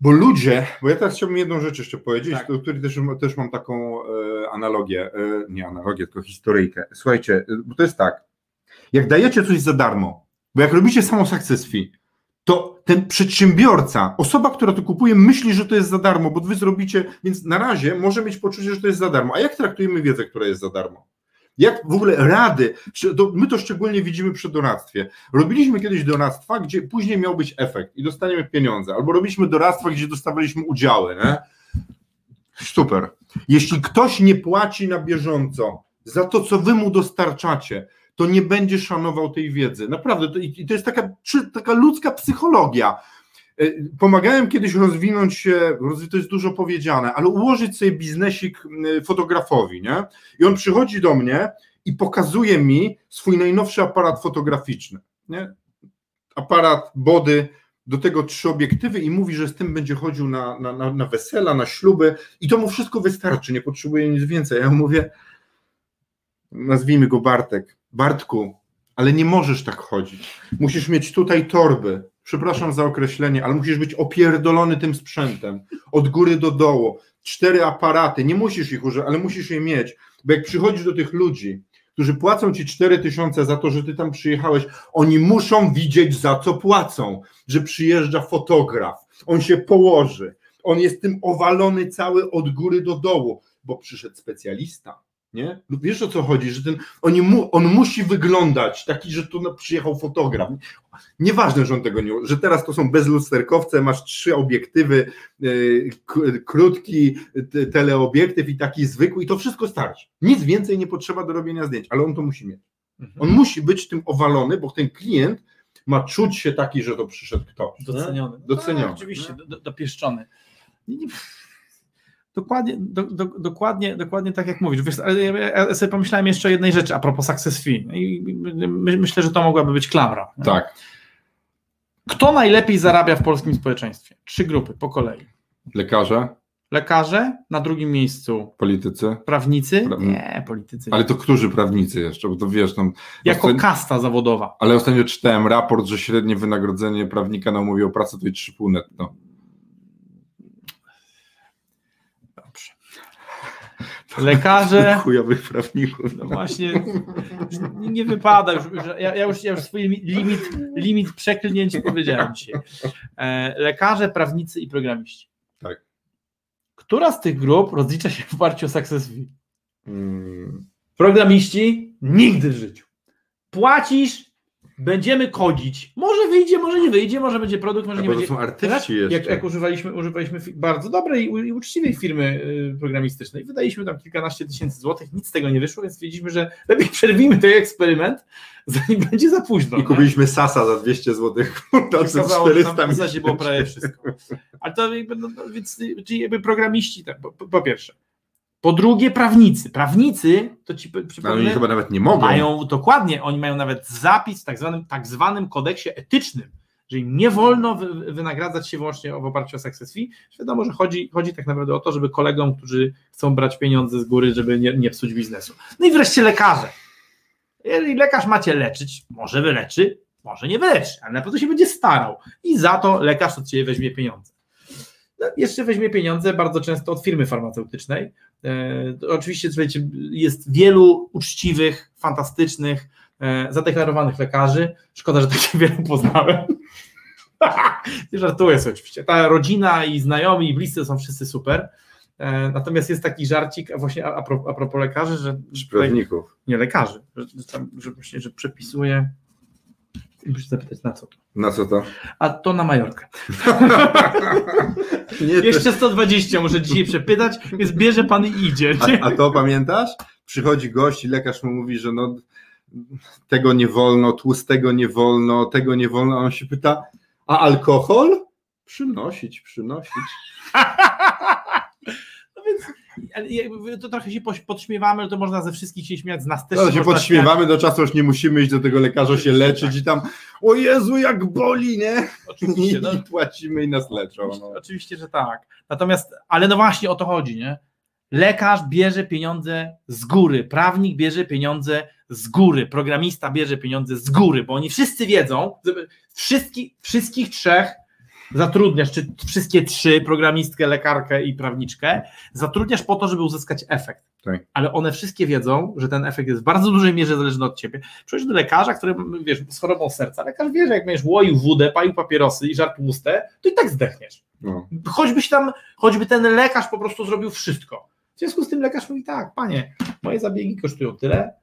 bo ludzie, bo ja teraz chciałbym jedną rzecz jeszcze powiedzieć, Tak. do której też, też mam taką e, analogię, e, nie analogię, tylko historyjkę. Słuchajcie, e, bo to jest tak, jak dajecie coś za darmo, bo jak robicie samą success fee, to ten przedsiębiorca, osoba, która to kupuje, myśli, że to jest za darmo, bo wy zrobicie, więc na razie może mieć poczucie, że to jest za darmo. A jak traktujemy wiedzę, która jest za darmo? Jak w ogóle rady, my to szczególnie widzimy przy doradztwie. Robiliśmy kiedyś doradztwa, gdzie później miał być efekt i dostaniemy pieniądze, albo robiliśmy doradztwa, gdzie dostawaliśmy udziały. Nie? Super. Jeśli ktoś nie płaci na bieżąco za to, co wy mu dostarczacie, to nie będzie szanował tej wiedzy. Naprawdę, to, i to jest taka, taka ludzka psychologia. Y, Pomagałem kiedyś rozwinąć się, to jest dużo powiedziane, ale ułożyć sobie biznesik fotografowi, nie? I on przychodzi do mnie i pokazuje mi swój najnowszy aparat fotograficzny, nie? Aparat body, do tego trzy obiektywy i mówi, że z tym będzie chodził na, na, na, na wesela, na śluby i to mu wszystko wystarczy, nie potrzebuje nic więcej. Ja mówię, nazwijmy go Bartek, Bartku, ale nie możesz tak chodzić. Musisz mieć tutaj torby. Przepraszam za określenie, ale musisz być opierdolony tym sprzętem. Od góry do dołu. Cztery aparaty. Nie musisz ich używać, ale musisz je mieć. Bo jak przychodzisz do tych ludzi, którzy płacą ci 4 tysiące za to, że ty tam przyjechałeś, oni muszą widzieć za co płacą. Że przyjeżdża fotograf, on się położy, on jest tym owalony cały od góry do dołu, bo przyszedł specjalista. Nie? No Wiesz o co chodzi, że ten, oni mu, on musi wyglądać taki, że tu przyjechał fotograf. Nieważne, że on tego nie, że teraz to są bezlusterkowce, masz trzy obiektywy, k- krótki teleobiektyw i taki zwykły i to wszystko starczy. Nic więcej nie potrzeba do robienia zdjęć, ale on to musi mieć. On musi być tym owalony, bo ten klient ma czuć się taki, że to przyszedł ktoś. nie? Doceniony. Doceniony, Tak, oczywiście, do, dopieszczony. Nie, nie, Dokładnie, do, do, dokładnie, dokładnie tak jak mówisz. Wiesz, ale ja, sobie pomyślałem jeszcze o jednej rzeczy a propos success fee. My, myślę, że to mogłaby być klamra. Tak. Kto najlepiej zarabia w polskim społeczeństwie? Trzy grupy po kolei. Lekarze, Lekarze, na drugim miejscu politycy. prawnicy. Pra- Nie, politycy. Ale to którzy prawnicy jeszcze, bo to wiesz, tam. jako Ostat- kasta zawodowa. Ale ostatnio czytałem raport, że średnie wynagrodzenie prawnika na umowie o pracę to jest 3,5 netto. Lekarze. Chujowych prawników. No właśnie, nie, wypada już, ja, ja, już, ja już swój li- limit, limit przeklinięć powiedziałem dzisiaj. E, lekarze, prawnicy i programiści. Tak. Która z tych grup rozlicza się w oparciu o success fee? Mm, Programiści nigdy w życiu. Płacisz będziemy kodzić. Może wyjdzie, może nie wyjdzie, może będzie produkt, może A nie bo to będzie. są artyści Teraz, jeszcze. Jak, jak używaliśmy, używaliśmy bardzo dobrej i, i uczciwej firmy y, programistycznej, wydaliśmy tam kilkanaście tysięcy złotych, nic z tego nie wyszło, więc stwierdziliśmy, że lepiej przerwijmy ten eksperyment, zanim będzie za późno. I nie? kupiliśmy Sasa za 200 zł, to co Okazało, że 400 tam w zasadzie było prawie wszystko. Ale to jakby, no, no, więc, czyli jakby programiści, tak, po, po pierwsze. Po drugie, prawnicy. Prawnicy, to ci p- Ale oni przypomnę, chyba nawet nie mogą. mają dokładnie, oni mają nawet zapis w tak zwanym, tak zwanym kodeksie etycznym, że im nie wolno wy, wynagradzać się wyłącznie w oparciu o success fee. Wiadomo, że chodzi, chodzi tak naprawdę o to, żeby kolegom, którzy chcą brać pieniądze z góry, żeby nie, nie psuć biznesu. No i wreszcie lekarze. Jeżeli lekarz macie leczyć, może wyleczy, może nie wyleczy, ale na pewno się będzie starał i za to lekarz od ciebie weźmie pieniądze. No, jeszcze weźmie pieniądze bardzo często od firmy farmaceutycznej. E, oczywiście słuchajcie, jest wielu uczciwych, fantastycznych, e, zadeklarowanych lekarzy. Szkoda, że takich wielu poznałem. Żartuję sobie oczywiście. Ta rodzina i znajomi i bliscy są wszyscy super. E, Natomiast jest taki żarcik, właśnie a, a, pro- a propos lekarzy, że, że Prawników. nie lekarzy, że, że, że, właśnie, że przepisuje. Muszę zapytać na co to. Na co to? A to na Majorkę. Jeszcze 120 muszę dzisiaj przepytać, więc bierze pan i idzie. A, a to pamiętasz? Przychodzi gość i lekarz mu mówi, że no tego nie wolno, tłustego nie wolno, tego nie wolno, a on się pyta, a alkohol? Przynosić, przynosić. No więc ale jakby to trochę się podśmiewamy, to można ze wszystkich się śmiać, z nas też No, się podśmiewamy, do czasu już nie musimy iść do tego lekarza się leczyć i tam, o Jezu, jak boli, nie? Oczywiście, no, I płacimy i nas leczą. oczywiście, No. oczywiście, że tak. Natomiast, ale no właśnie o to chodzi, nie? Lekarz bierze pieniądze z góry, prawnik bierze pieniądze z góry, programista bierze pieniądze z góry, bo oni wszyscy wiedzą, wszystkich, wszystkich trzech zatrudniasz, czy wszystkie trzy, programistkę, lekarkę i prawniczkę, zatrudniasz po to, żeby uzyskać efekt. Tak. Ale one wszystkie wiedzą, że ten efekt jest w bardzo dużej mierze zależny od ciebie. Przychodź do lekarza, który, wiesz, z chorobą serca, lekarz wie, że jak będziesz łoił wódę, palił papierosy i żarł tłuste, to i tak zdechniesz No. choćbyś tam, choćby ten lekarz po prostu zrobił wszystko. W związku z tym lekarz mówi tak, panie, moje zabiegi kosztują tyle,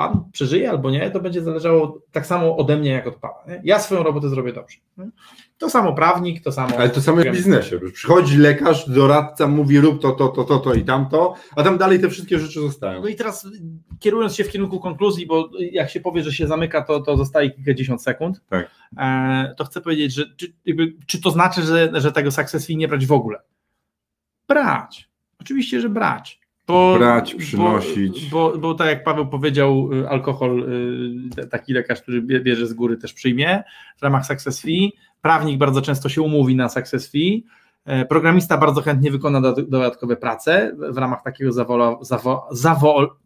pan przeżyje albo nie, to będzie zależało tak samo ode mnie jak od pana. Nie? Ja swoją robotę zrobię dobrze. Nie? To samo prawnik, to samo. Ale to samo jak w biznesie. Przychodzi lekarz, doradca, mówi rób to, to, to, to, to i tamto, a tam dalej te wszystkie rzeczy zostają. No i teraz kierując się w kierunku konkluzji, bo jak się powie, że się zamyka, to, to zostaje kilkadziesiąt sekund, Tak. e, to chcę powiedzieć, że czy, jakby, czy to znaczy, że, że tego success nie brać w ogóle? Brać. Oczywiście, że brać. Bo, Brać, przynosić. Bo, bo, bo tak jak Paweł powiedział, y, alkohol y, taki lekarz, który bie- bierze z góry też przyjmie w ramach success fee. Prawnik bardzo często się umówi na success fee. E, Programista bardzo chętnie wykona do- dodatkowe prace w ramach takiego zawola, zawo, zawo,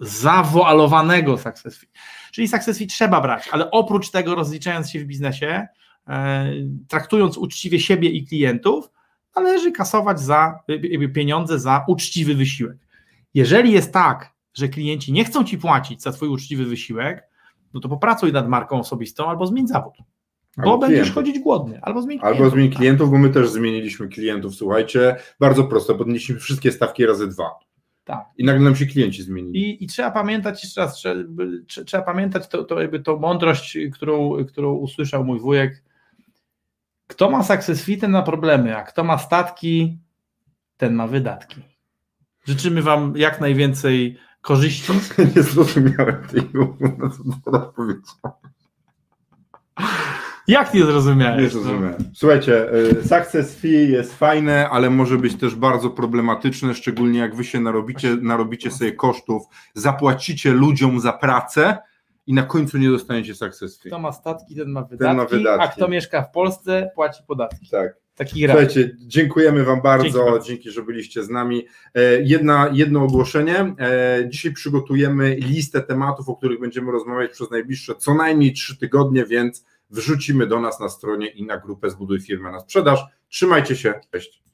zawoalowanego success fee. Czyli success fee trzeba brać, ale oprócz tego rozliczając się w biznesie, e, traktując uczciwie siebie i klientów, należy kasować za pieniądze za uczciwy wysiłek. Jeżeli jest tak, że klienci nie chcą ci płacić za twój uczciwy wysiłek, no to popracuj nad marką osobistą albo zmień zawód. Bo Albo będziesz klientów. chodzić głodny, albo zmień Albo klientów. zmień klientów, bo my też zmieniliśmy klientów, słuchajcie, bardzo prosto, podnieśliśmy wszystkie stawki razy dwa Tak. i nagle nam się klienci zmienili. I, I trzeba pamiętać jeszcze raz, trzeba, trze- trzeba pamiętać to, to jakby tą mądrość, którą, którą usłyszał mój wujek. Kto ma success ma problemy, a kto ma statki, ten ma wydatki. Życzymy Wam jak najwięcej korzyści. Nie zrozumiałem tego, no co teraz. Jak nie zrozumiałeś? Nie zrozumiałem. Słuchajcie, y, success fee jest fajne, ale może być też bardzo problematyczne, szczególnie jak wy się narobicie, narobicie sobie kosztów, zapłacicie ludziom za pracę i na końcu nie dostaniecie success fee. Kto ma statki, ten ma wydatki, ma wydatki. a kto mieszka w Polsce, płaci podatki. Tak. Taki. Słuchajcie, dziękujemy Wam bardzo, Dzięki dzięki, że byliście z nami. E, Jedna, jedno ogłoszenie. E, Dzisiaj przygotujemy listę tematów, o których będziemy rozmawiać przez najbliższe co najmniej trzy tygodnie, więc wrzucimy do nas na stronie i na grupę Zbuduj Firmę na Sprzedaż. Trzymajcie się, cześć.